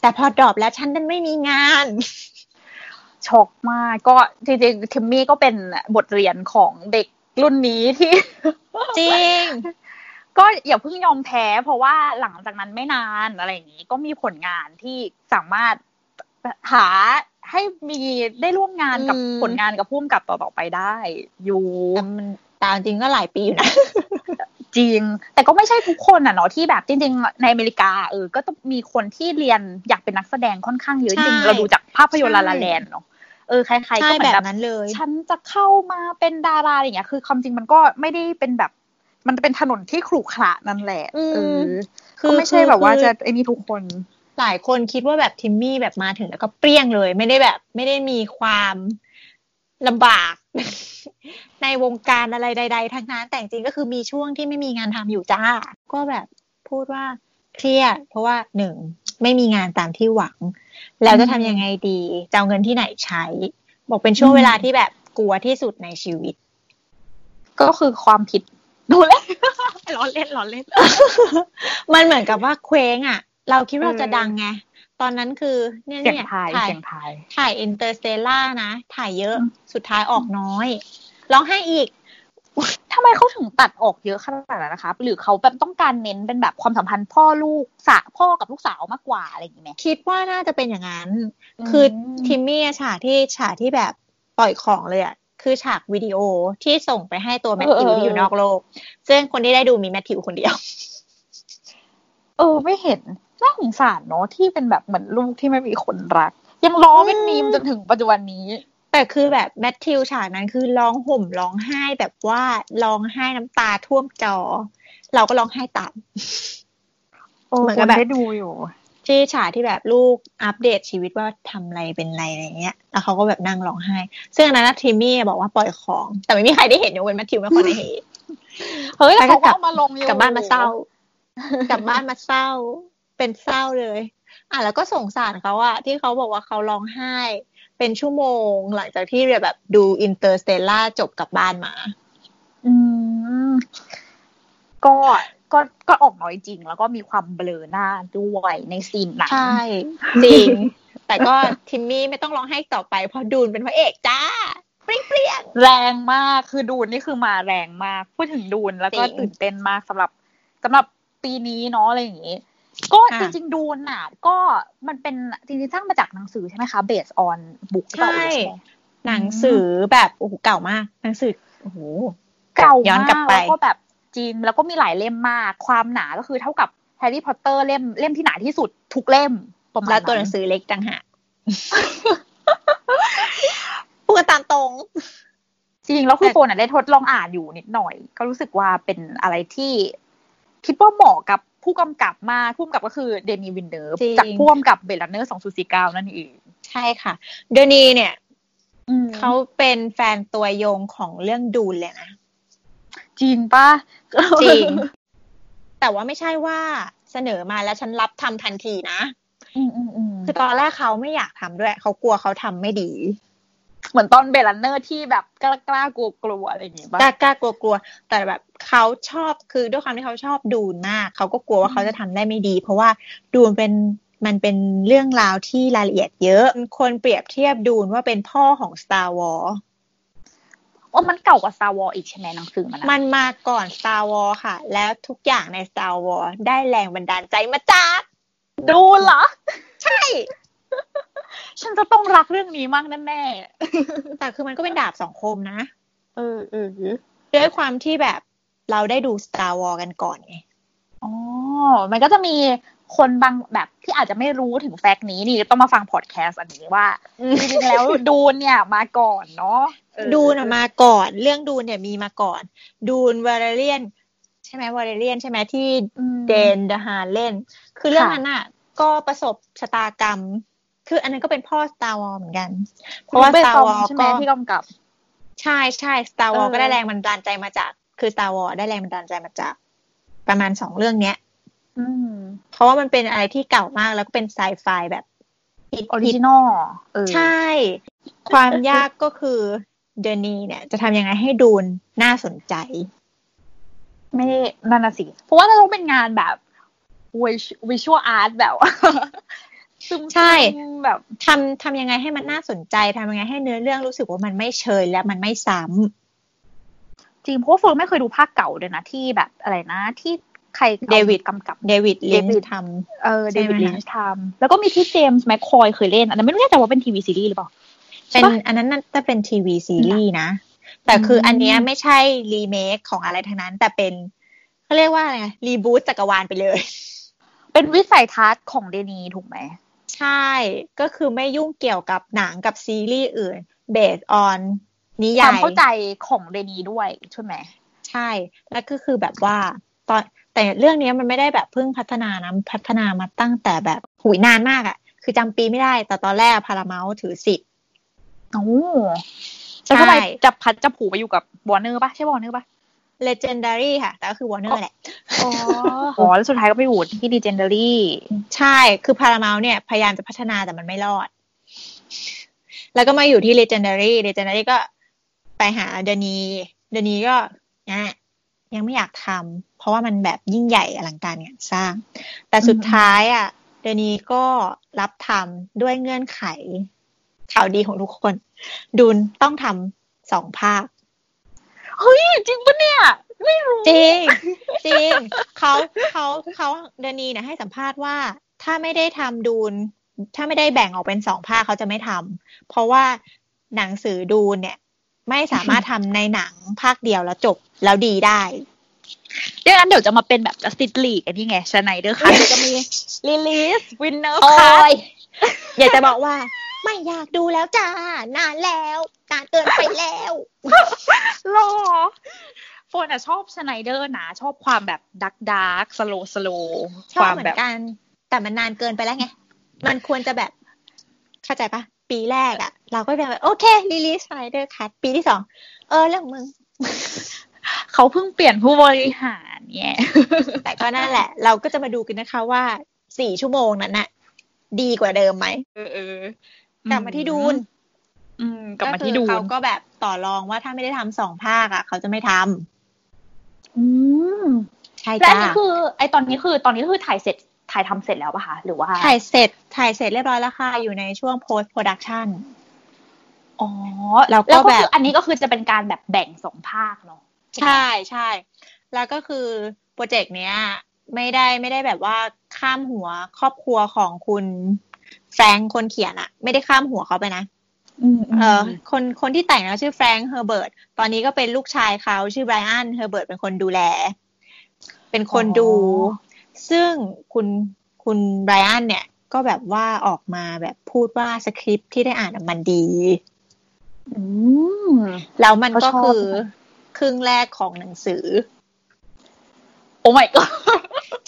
แต่พอ drop แล้วฉันดันไม่มีงาน ช็อกมาก ก็จริงๆทิมมี่ก็เป็นบทเรียนของเด็กรุ่นนี้ที่ จริง ก็อย่าเพิ่งยอมแพ้ เพราะว่าหลังจากนั้นไม่นานอะไรอย่างนี้ ก็มีผลงานที่สามารถหาให้มีได้ร่วมงานกับอืมผลงานกับผู้กำกับต่อๆไปได้ อยู่แต่มันตามจริงก็หลายปีอยู่นะจริง แต่ก็ไม่ใช่ทุกคนอะเนาะที่แบบจริง ๆ ในอเมริกาเออ ก็ต้องมีคนที่เรียนอยากเป็นนักแสดงค่อนข้างเยอะใช่จริงๆเราดูจากภาพยนตร์ใช่ลาลาแลนเนาะ เออใครๆก็ใช่เหมืแบอนบแบบนั้นเลย ฉันจะเข้ามาเป็นดาราอย่างเงี้ย คือความจริงมันก็ไม่ได้เป็นแบบ มันเป็นถนนที่ขรุขระนั่นแหละอืมเออคืก็อไม่ใช่แบบว่าคือจะไอ้นี่ทุกคนหลายคนคิดว่าแบบทิมมี่แบบมาถึงแล้วก็เปรี้ยงเลย ไม่ได้แบบ ไม่ได้มีความลำบาก ในวงการอะไรใด ๆ ทั้งนั้น แต่จริงๆก็คือมีช่วงที่ไม่มีงานทำอยู่จ้า ก็แบบพูดว่าเครียดเพราะว่าหนึ่ง ไม่มีงานตามที่หวัง แล้วจะทำยังไงดีจะเอาเงินที่ไหนใช้ บอกเป็นช่วงอืมเวลาที่แบบกลัวที่สุดในชีวิต ก็คือความผิดดูแลล้อเล่นล้อเล่น มันเหมือนกับว่าเคว้งอะ เราคิดว่าเราจะเออดังไง ตอนนั้นคือเนี่ยเสียงเนี่ยทายถ่ายเสียงทายถ่าย Interstellar นะ ถ่ายเยอะอืมสุดท้ายออกน้อยร้องไห้อีก ทำไมเขาถึงตัดออกเยอะขนาดนั้นนะคะ หรือเขาแบบต้องการเน้นเป็นแบบความสัมพันธ์พ่อลูกสะพ่อกับลูกสาวมากกว่าอะไรอย่างงี้ไหมคิดว่าน่าจะเป็นอย่างนั้นอืมคือทิมมี่อะฉากที่ฉากที่แบบปล่อยของเลยอะคือฉากวิดีโอที่ส่งไปให้ตัวแมทธิวเออเออที่อยู่นอกโลก ซึ่งคนที่ได้ดูมีแมทธิวคนเดียว เออ ไม่เห็นน่าสงสารเนาะที่เป็นแบบเหมือนลูกที่ไม่มีคนรัก ยังล้อเป็นอืมมีมจนถึงปัจจุบันนี้ แต่คือแบบแมทธิวฉากนั้นคือร้องห่มร้องไห้แบบว่าร้องไห้น้ำตาท่วมจอ เราก็ร้องไห้ตามโอ้เหมือนกับแบบได้ดูอยู่ที่ฉากที่แบบลูกอัปเดตชีวิตว่าทำอะไรเป็นอะไรอะไรเงี้ย แล้วเขาก็แบบนั่งร้องไห้ ซึ่งอันนั้นนะทิมมี่บอกว่าปล่อยของ แต่ไม่มีใครได้เห็นยกเว้นแมทธิวไม่คนได้เห็นเฮ้ยแต่แล้วก็เขากลับก็เอามาลงอยู่กลับบ้านมาเศร้า กลับบ้านมาเศร้า เป็นเศร้าเลย อะแล้วก็สงสารเขาอะที่เขาบอกว่าเขาร้องไห้ เป็นชั่วโมง หลังจากที่แบบดู Interstellar จบกลับบ้านมา อืม ก็ก็ก็ออกน้อยจริง แล้วก็มีความเบลอหน้าด้วยใน scene หนังใช่จริง แต่ก็ทิมมี่ไม่ต้องร้องไห้ต่อไป เพราะ Dune เป็นพระเอกจ้าเปรี้ยงเปรี้ยงแรงมากคือดูนนี่คือมาแรงมาก พูดถึงดูนแล้วก็จริงตื่นเต้นมากสำหรับสำหรับปีนี้เนาะอะไรอย่างงี้ ก็ค่ะจริงๆดูนน่ะ ก็มันเป็นจริงๆสร้างมาจากหนังสือใช่ไหมคะ based on book ใช่ใช่ไหมหนังสือแบบโอ้โหเก่ามาก หนังสือโอ้โหเก่าย้อนมากกลับไปแล้วก็แบบจริงแล้วก็มีหลายเล่มมาก ความหนาก็คือเท่ากับแฮร์รี่พอตเตอร์เล่มเล่มที่หนาที่สุดทุกเล่มประมาณแล้วตัวหนังสือเล็กต่างหากพูดกันตามตรง จริงแล้วคือแต่โฟนอะได้ทดลองอ่านอยู่นิดหน่อย ก็รู้สึกว่าเป็นอะไรที่คิดว่าเหมาะกับ ผู้กำกับมากผู้กำกับก็คือ Denis Villeneuve จริงจากผู้กำกับ Blade Runner สองศูนย์สี่เก้านั่นเอง ใช่ค่ะ เดยวนีเนี่ยเขาเขาเป็นแฟนตัวยงของเรื่อง Dune เลยนะ จริงปะจริง แต่ว่าไม่ใช่ว่าเสนอมาแล้วฉันรับทำทันทีนะอืมอืมอืมคือตอนแรกเขาไม่อยากทำด้วย เขากลัวเขาทำไม่ดี เหมือนตอน Blade Runner ที่แบบกล้ากล้ากลัวกลัวๆอะไรอย่างงี้ปะกล้ากล้ากลัวกลัว แต่แบบเขาชอบคือด้วยความที่เขาชอบ Dune มากเขาก็กลัวว่าเขาจะทำได้ไม่ดี เพราะว่า Dune เป็นมันเป็นเรื่องราวที่รายละเอียดเยอะ คนเปรียบเทียบ Dune ว่าเป็นพ่อของ Star Wars ว่ามันเก่ากว่า Star Wars อีกใช่ไหมหนังสือมันอะมันมาก่อน Star Wars ค่ะ แล้วทุกอย่างใน Star Wars ได้แรงบันดาลใจมาจาก ดูเหรอ ใช่ ฉันจะต้องรักเรื่องนี้มากแน่แต่คือมันก็เป็นดาบสองคมนะๆเออเออด้วยความที่แบบเราได้ดู Star Wars กันก่อนไง อ๋อ มันก็จะมีคนบางแบบที่อาจจะไม่รู้ถึงแฟกต์นี้นี่ต้องมาฟังพอดแคสต์อันนี้ว่าจริงๆแล้วดูนเนี่ยมาก่อนเนาะเออดูนอะมาก่อน เรื่องดูนเนี่ยมีมาก่อน ดูนวาเลเรียน ใช่ไหมวาเลเรียนใช่ไหมที่อืมเดนดาฮาเล่น คือเรื่องค่ะนั้นอะ ก็ประสบชะตากรรม คืออันนั้นก็เป็นพ่อ Star Wars เหมือนกัน เพราะว่าเบ Star ซอง Wars ใช่ไหมก็ที่กำกับ ใช่ใช่ Star Wars เออก็ได้แรงบันดาลใจมาจาก คือ Star Wars ได้แรงบันดาลใจมาจาก ประมาณสองเรื่องเนี้ยอืมเพราะว่ามันเป็นอะไรที่เก่ามากแล้วก็เป็นไซไฟแบบฮิตออริจินอลเออใช่ ความยากก็คือเดนีเนี่ย จะทำยังไงให้ Dune น่าสนใจ ไม่ได้นั่นน่ะสิ เพราะว่าเราต้องเป็นงานแบบ visual art แบบ ซึมๆใช่แบบทำทำยังไงให้มันน่าสนใจทำยังไงให้เนื้อเรื่องรู้สึกว่ามันไม่เชยและมันไม่ซ้ำจริงเพราะว่าเฟิร์นไม่เคยดูภาคเก่าเลยนะที่แบบอะไรนะที่ใครอาเดวิดกำกับ David Lynch เดวิดเออใช่ไหมคะ David Lynch ทำแล้วก็มีที่ James McAvoy เคยเล่นอันนั้นไม่รู้แน่ใจว่าเป็นทีวีซีรีส์หรือเปล่าำเป็นใช่ปะอันนั้นน่าจะเป็นทีวีซีรีส์นะ แต่คืออันเนี้ยไม่ใช่รีเมคของอะไรทั้งนั้น แต่เป็นเขาเรียกว่าอะไรรีบูตจักรวาลไปเลย เป็นวิสัยทัศน์ของเดนีถูกไหม ใช่ ก็คือไม่ยุ่งเกี่ยวกับหนังกับซีรีส์อื่นเบสออนนิยายความเข้าใจของเรนีด้วยใช่ไหมใช่ แล้วก็คือแบบว่าตอนแต่เรื่องนี้มันไม่ได้แบบเพิ่งพัฒนานะพัฒนามาตั้งแต่แบบหุยนานมากอะ่ะ คือจำปีไม่ได้ แต่ตอนแรก Paramount ถือสิทธิ์โอ้แล้วทำไมจับพลัดจับผลูไปอยู่กับวอร์เนอร์ปะใช่วอร์เนอร์ปะ Legendary ค่ะ แต่ก็คือวอร์เนอร์แหละ อ๋อ แล้วสุดท้ายก็ไปอยู่ที่ Legendary ใช่ คือ Paramount เนี่ย พยายามจะพัฒนาแต่มันไม่รอด แล้วก็มาอยู่ที่ Legendary Legendary ก็ไปหาเดนีเดนีก็เนี่ยยังไม่อยากทำเพราะว่ามันแบบยิ่งใหญ่อลังการงานสร้าง แต่สุดท้ายอะเดนีก็รับทำด้วยเงื่อนไขข่าวดีของทุกคน ดูนต้องทำสองภาค เฮ้ยจริงปะเนี่ย ไม่รู้จริงจริงเขาเขาเขาเดนีเนี่ยให้สัมภาษณ์ว่า ถ้าไม่ได้ทำดูน ถ้าไม่ได้แบ่งออกเป็นสองภาคเขาจะไม่ทำเพราะว่าหนังสือดูนเนี่ย ไม่สามารถทำในหนังภาคเดียวแล้วจบแล้วดีได้เดี๋ยวนั้นเดี๋ยวจะมาเป็นแบบ Justice League อันนี้ไงชไนเดอร์คัทจะมี Release Winner คัทอยากจะบอกว่า ไม่อยากดูแล้วจ้านานแล้วนานเกินไปแล้วรอโฟนอะชอบ Snyder นะชอบความแบบ dark dark slow slow ชอบเหมือนกัน แต่มันนานเกินไปแล้วไง มันควรจะแบบ เข้าใจปะปีแรกอะเราก็แบบโอเคrelease Snyder Cut ปีที่สองเออเรื่องมึงเขาเพิ่งเปลี่ยนผู้บริหารเนี่ยแต่ก็นั่นแหละ เราก็จะมาดูกันนะคะว่าสี่ชั่วโมงนั้นน่ะ ดีกว่าเดิมไหมเออเอ กลับมาที่ Duneอืมกลับมาที่ Dune เขาก็แบบต่อรองว่าถ้าไม่ได้ทำสองภาคอะ เขาจะไม่ทำอืมใช่จ้าแล้วนี่คือ ไอตอนนี้คือตอนนี้คือถ่ายเสร็จถ่ายทำเสร็จแล้วป่ะคะหรือว่าถ่ายเสร็จถ่ายเสร็จเรียบร้อยแล้วค่ะ อยู่ในช่วง post production อ๋อ แล้วก็แบบอันนี้ก็คือจะเป็นการแบบแบ่งสองภาคเนาะใช่ใช่ แล้วก็คือโปรเจกต์เนี้ย ไม่ได้ไม่ได้แบบว่าข้ามหัวครอบครัวของคุณ แฟรงค์คนเขียนอะไม่ได้ข้ามหัวเขาไปนะเออคนคนที่แต่งนะชื่อแฟรงค์เฮอร์เบิร์ตตอนนี้ก็เป็นลูกชายเขาชื่อไบรอันเฮอร์เบิร์ตเป็นคนดูแล เป็นคนดู ซึ่งคุณคุณไบรอันเนี่ย ก็แบบว่าออกมาแบบพูดว่าสคริปที่ได้อ่านมันดีแล้วมันก็คือ ครึ่งแรกของหนังสือ โอ้ไม่ก็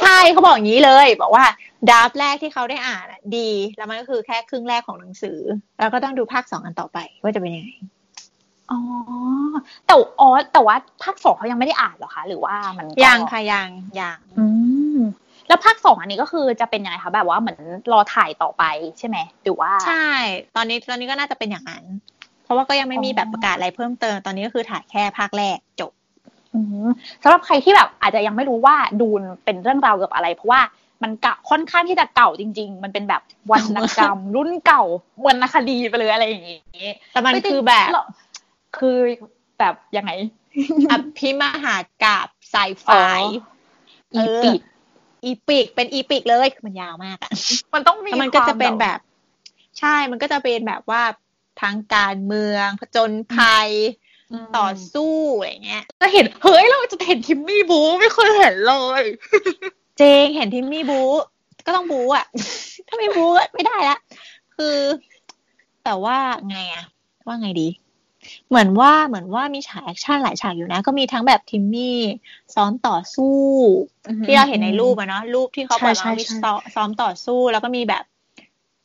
ใช่เขาบอกอย่างนี้เลย บอกว่า ดาบแรกที่เขาได้อ่านดี แล้วมันก็คือแค่ครึ่งแรกของหนังสือ แล้วก็ต้องดูภาคสองอันต่อไปว่าจะเป็นยังไงอ๋อแต่อ๋อแต่ว่าภาคสองเขายังไม่ได้อ่านหรอคะ หรือว่ามันยังค่ะยังยังอืมแล้วภาคสองอันนี้ก็คือจะเป็นยังไงคะแบบว่าเหมือนรอถ่ายต่อไปใช่ไหมหรือว่า ใช่ ตอนนี้ตอนนี้ก็น่าจะเป็นอย่างนั้น เพราะว่าก็ยังไม่มีแบบประกาศอะไรเพิ่มเติมตอนนี้ก็คือถ่ายแค่ภาคแรกจบสำหรับใครที่แบบอาจจะยังไม่รู้ว่าดูนเป็นเรื่องราวเกี่ยวกับอะไร เพราะว่า มันกะค่อนข้างที่จะเก่าจริง ๆ มันเป็นแบบวรรณกรรม รุ่นเก่าเหมือนนคดีไปเลยอะไรอย่างงี้แต่มันคือแบบ คือแบบยังไงอภิมหากาบไซไฟอีปิกอีปิกเป็นอีปิกเลยมันยาวมากอะมันต้องมีมันก็จะเป็นแบบ ใช่มันก็จะเป็นแบบว่าทางการเมืองผจญภัยต่อสู้อะไรเงี้ยจะเห็น เฮ้ย เราจะเห็นทิมมี่บูไม่เคยเห็นเลย เจงเห็นทิมมี่บูก็ต้องบู๊อะ ถ้าไม่บู๊ไม่ได้ละ คือ แต่ว่าไงอะว่าไงดี เหมือนว่าเหมือนว่ามีฉากแอคชั่นหลายฉากอยู่นะ ก็มีทั้งแบบทิมมี่ซ้อมต่อสู้ ที่เราเห็นในรูปอะเนาะรูปที่เขาบอกว่าซ้อมต่อสู้ แล้วก็มีแบบ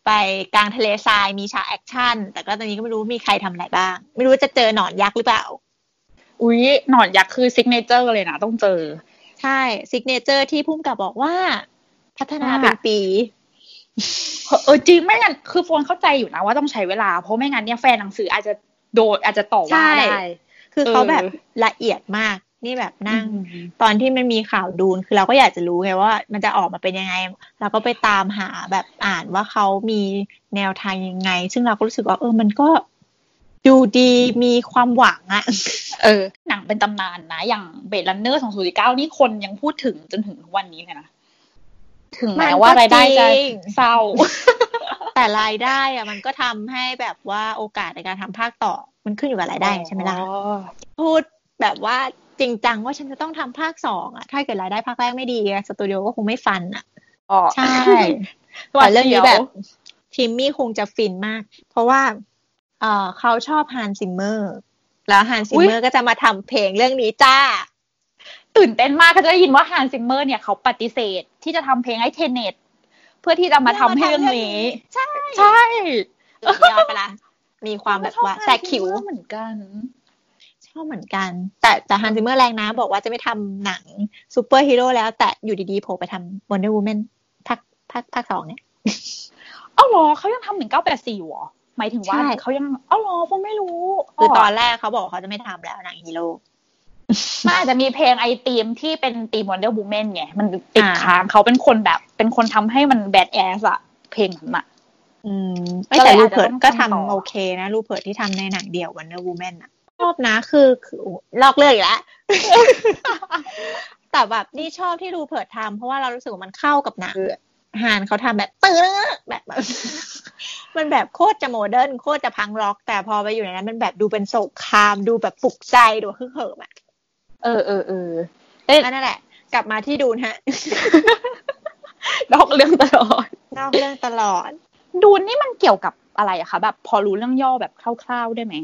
ไปกลางทะเลทรายมีฉากแอคชั่น แต่ก็ตอนนี้ก็ไม่รู้มีใครทำอะไรบ้าง ไม่รู้จะเจอหนอนยักษ์หรือเปล่า อุ้ยหนอนยักษ์คือ signature เลยนะต้องเจอ ใช่ signature ที่ผู้กำกับบอกว่า พัฒนาเป็นปีเออจริงไม่งั้นคือฝนเข้าใจอยู่นะว่าต้องใช้เวลา เพราะไม่งั้นเนี่ยแฟนหนังสืออาจจะโดดอาจจะต่อว่าได้ คือเขาแบบละเอียดมากนี่แบบนั่ง ตอนที่มันมีข่าว Dune คือเราก็อยากจะรู้ไงว่า มันจะออกมาเป็นยังไง เราก็ไปตามหาแบบอ่านว่าเขามีแนวทางยังไง ซึ่งเราก็รู้สึกว่าเออมันก็ ดูดีมีความหวังอะเออ หนังเป็นตำนานนะ อย่างเบดลันเนอร์สองศูนย์เก้านี่คนยังพูดถึงจนถึงทุกวันนี้เลยนะ ถึงแม้ว่ารายได้จะเศร้า แต่รายได้อะมันก็ทำให้แบบว่าโอกาสในการทำภาคต่อ มันขึ้นอยู่กับรายได้ใช่ไหมล่ะพูดแบบว่าจริงจังว่าฉันจะต้องทำภาคสองอะถ้าเกิดรายได้ภาคแรกไม่ดีสตูดิโอก็คงไม่ฟันอะอ๋อใช่แต่เรื่องนี้แบบทิมมี่คงจะฟินมาก เพราะว่า เออเขาชอบฮันซิมเมอร์ แล้วฮันซิมเมอร์ก็จะมาทำเพลงเรื่องนี้จ้า ตื่นเต้นมากก็จะได้ยินว่าฮันซิมเมอร์เนี่ยเขาปฏิเสธที่จะทำเพลงให้ Tenet เพื่อที่จะมาทำให้เรื่องนี้ ใช่ ใช่สุดยอดไปละมีความแบบว่าแทรกคิวเหมือนกันชอบเหมือนกัน แต่แต่ฮันซิมเมอร์แรงนะ บอกว่าจะไม่ทำหนังซูเปอร์ฮีโร่แล้ว แต่อยู่ดีๆโผล่ไปทำ Wonder Woman ภาคภาคภาคสองเนี่ยเอ้าเหรอเขายังทำหนึ่งเก้าแปดสี่หรอ หมายถึงว่าใช่เขายังเอ้าเหรอผมไม่รู้คือตอนแรกเขาบอกเขาจะไม่ทำแล้วหนังฮีโร่มันอาจจะมีเพลงไอตีมที่เป็นตีม Wonder Woman ไงมันติดอ่าค้างเขาเป็นคนแบบ เป็นคนทำให้มันแบดแอสอะเพลงนั้นอะอืมไม่ก็เลยแต่รูอาจจะเพิร์ดต้องก็ทำทำต่อโอเคนะรูเพิร์ดที่ทำในหนังเดี่ยว Wonder Woman อะชอบนะคือคือลอกเลือกอีกแล้วแต่แบบนี่ชอบที่รูเพิร์ดทำเพราะว่าเรารู้สึกว่ามันเข้ากับหนัง ฮานเขาทำแบบตื้อแบบแบบมันแบบโคตรจะโมเดิร์นโคตรจะพังร็อก แต่พอไปอยู่ในนั้น มันแบบดูเป็นโศกครามดูแบบปลุกใจดูฮึกเหิมอะเออเออเออเอ้ยอันนั่นแหละ กลับมาที่ดูนฮะนอกเรื่องตลอดนอกเรื่องตลอด ดูนี่มันเกี่ยวกับอะไรอะคะแบบ พอรู้เรื่องย่อแบบคร่าวๆได้ไหม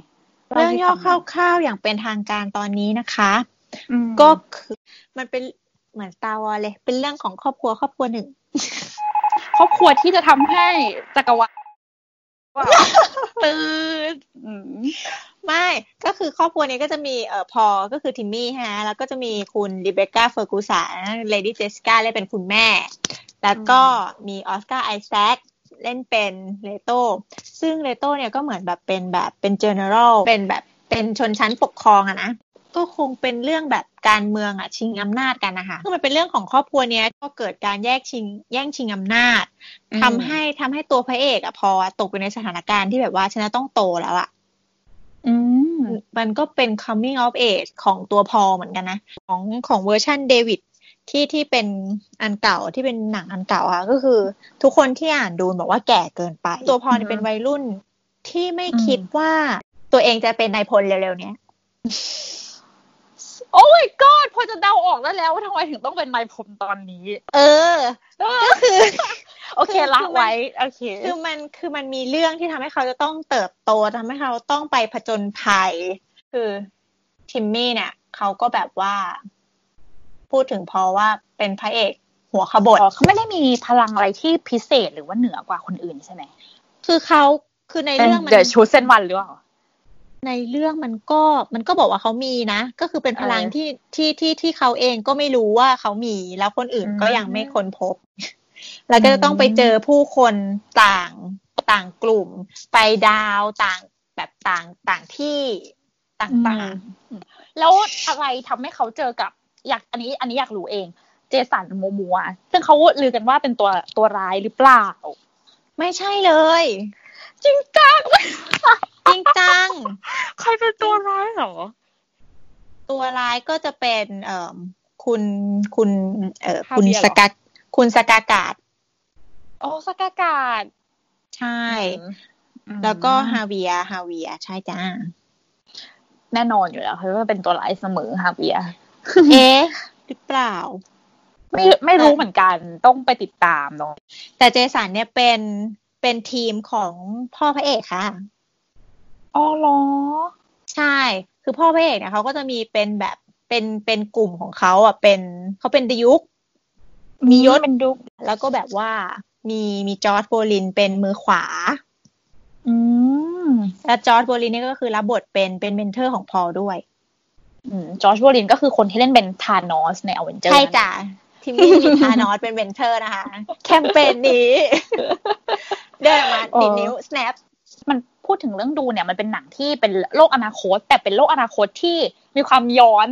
เรื่องย่อคร่าวๆอย่างเป็นทางการตอนนี้นะคะอืมก็คือมันเป็น เหมือนตาวอเลย เป็นเรื่องของครอบครัวครอบครัวหนึ่ง ครอบครัวที่จะทำให้จักรวาลตื่นอืมไม่ก็คือครอบครัวนี้ก็จะมีเอ่อพอลก็คือทิมมี่ฮะแล้วก็จะมีคุณริเบคก้าเฟอร์กูสัน Lady Jessica เล่นเป็นคุณแม่ แล้วก็มีออสการ์ไอแซคเล่นเป็นเลโตซึ่งเลโตเนี่ยก็เหมือนแบบเป็นแบบเป็น general เป็นแบบเป็นชนชั้นปกครองอะนะ ก็คงเป็นเรื่องแบบการเมืองอะชิงอำนาจกันนะคะคือมันเป็นเรื่องของครอบครัวเนี้ยก็เกิดการแยกชิงแย่งชิงอำนาจทำให้ทำให้ตัวพระเอกอะพอลตกอยู่ในสถานการณ์ที่แบบว่าฉันจะต้องโตแล้วอะอืมมันก็เป็น coming of age ของตัวพอลเหมือนกันนะ ของของเวอร์ชันเดวิดที่ที่เป็นอันเก่าที่เป็นหนังอันเก่าอะก็คือ ทุกคนที่อ่านดูบอกว่าแก่เกินไป ตัวพอเนี่ยเป็นวัยรุ่นที่ไม่คิดว่าตัวเองจะเป็นนายพลเร็วๆเนี้ย โอ้ my god พอจะเดาออกได้แล้วว่าทำไมถึงต้องเป็นนายผมตอนนี้ เออก็คือโอเคละไว้โอเคคือมันคือมันมีเรื่องที่ทำให้เขาจะต้องเติบโตทำให้เขาต้องไปผจญภัย คือทิมมี่เนี่ยเขาก็แบบว่า พูดถึงพอว่าเป็นพระเอกหัวขบถอ๋อเขาไม่ได้มีพลังอะไรที่พิเศษหรือว่าเหนือกว่าคนอื่นใช่ไหมคือเขาคือในเป็นเรื่องมันเดอะชูเซนวันหรือเปล่า ในเรื่องมันก็มันก็บอกว่าเขามีนะ ก็คือเป็นพลังเออที่ที่ที่ที่เขาเองก็ไม่รู้ว่าเขามี แล้วคนอื่นอืมก็ยังไม่ค้นพบ แล้วก็จะต้องไปเจอผู้คนต่างต่างกลุ่ม ไปดาวต่างแบบต่างต่างที่ต่างแล้วอะไรทำให้เขาเจอกับ อยากอันนี้อันนี้อยากรู้เอง เจสันโมมัวซึ่งเขาลือกันว่าเป็นตัวตัวร้ายหรือเปล่าๆไม่ใช่เลย จริงจัง จริงจัง ใครเป็นตัวร้ายเหรอ ตัวร้ายก็จะเป็นเอ่อคุณคุณเอ่อฮาคุณเวียร์สเหรอกาคุณสกากาดอ๋อสกากาศใช่อืมแล้วก็ฮาเวียร์ฮาเวียร์ใช่จ้า แน่นอนอยู่แล้วเพราะว่าเป็นตัวร้ายเสมอฮาเวียร์เอ๊ะหรือเปล่า ไม่ไม่รู้เหมือนกันต้องไปติดตามเนาะแต่เจสันเนี่ยเป็น เป็นทีมของพ่อพระเอกค่ะ อ๋อเหรอ ใช่ คือพ่อพระเอกเนี่ยเขาก็จะมีเป็นแบบเป็นเป็นกลุ่มของเขาอะเป็นเขาเป็นดยุกมียศเป็นดยุกแล้วก็แบบว่ามีมีจอชโบรลินเป็นมือขวา อืมและจอชโบรลินเนี่ยก็คือรับบทเป็นเป็น mentor ของพอลด้วยอืมจอชโบรลินก็คือคนที่เล่นเป็นธานอสในอเวนเจอร์ใช่จ้ะทีมนี้มีธานอสเป็น mentor นะคะ แคมเปญนี้ เดินออกมาดีดนิ้ว snap มันพูดถึงเรื่อง Dune เนี่ยมันเป็นหนังที่เป็นโลกอนาคต แต่เป็นโลกอนาคตที่มีความย้อน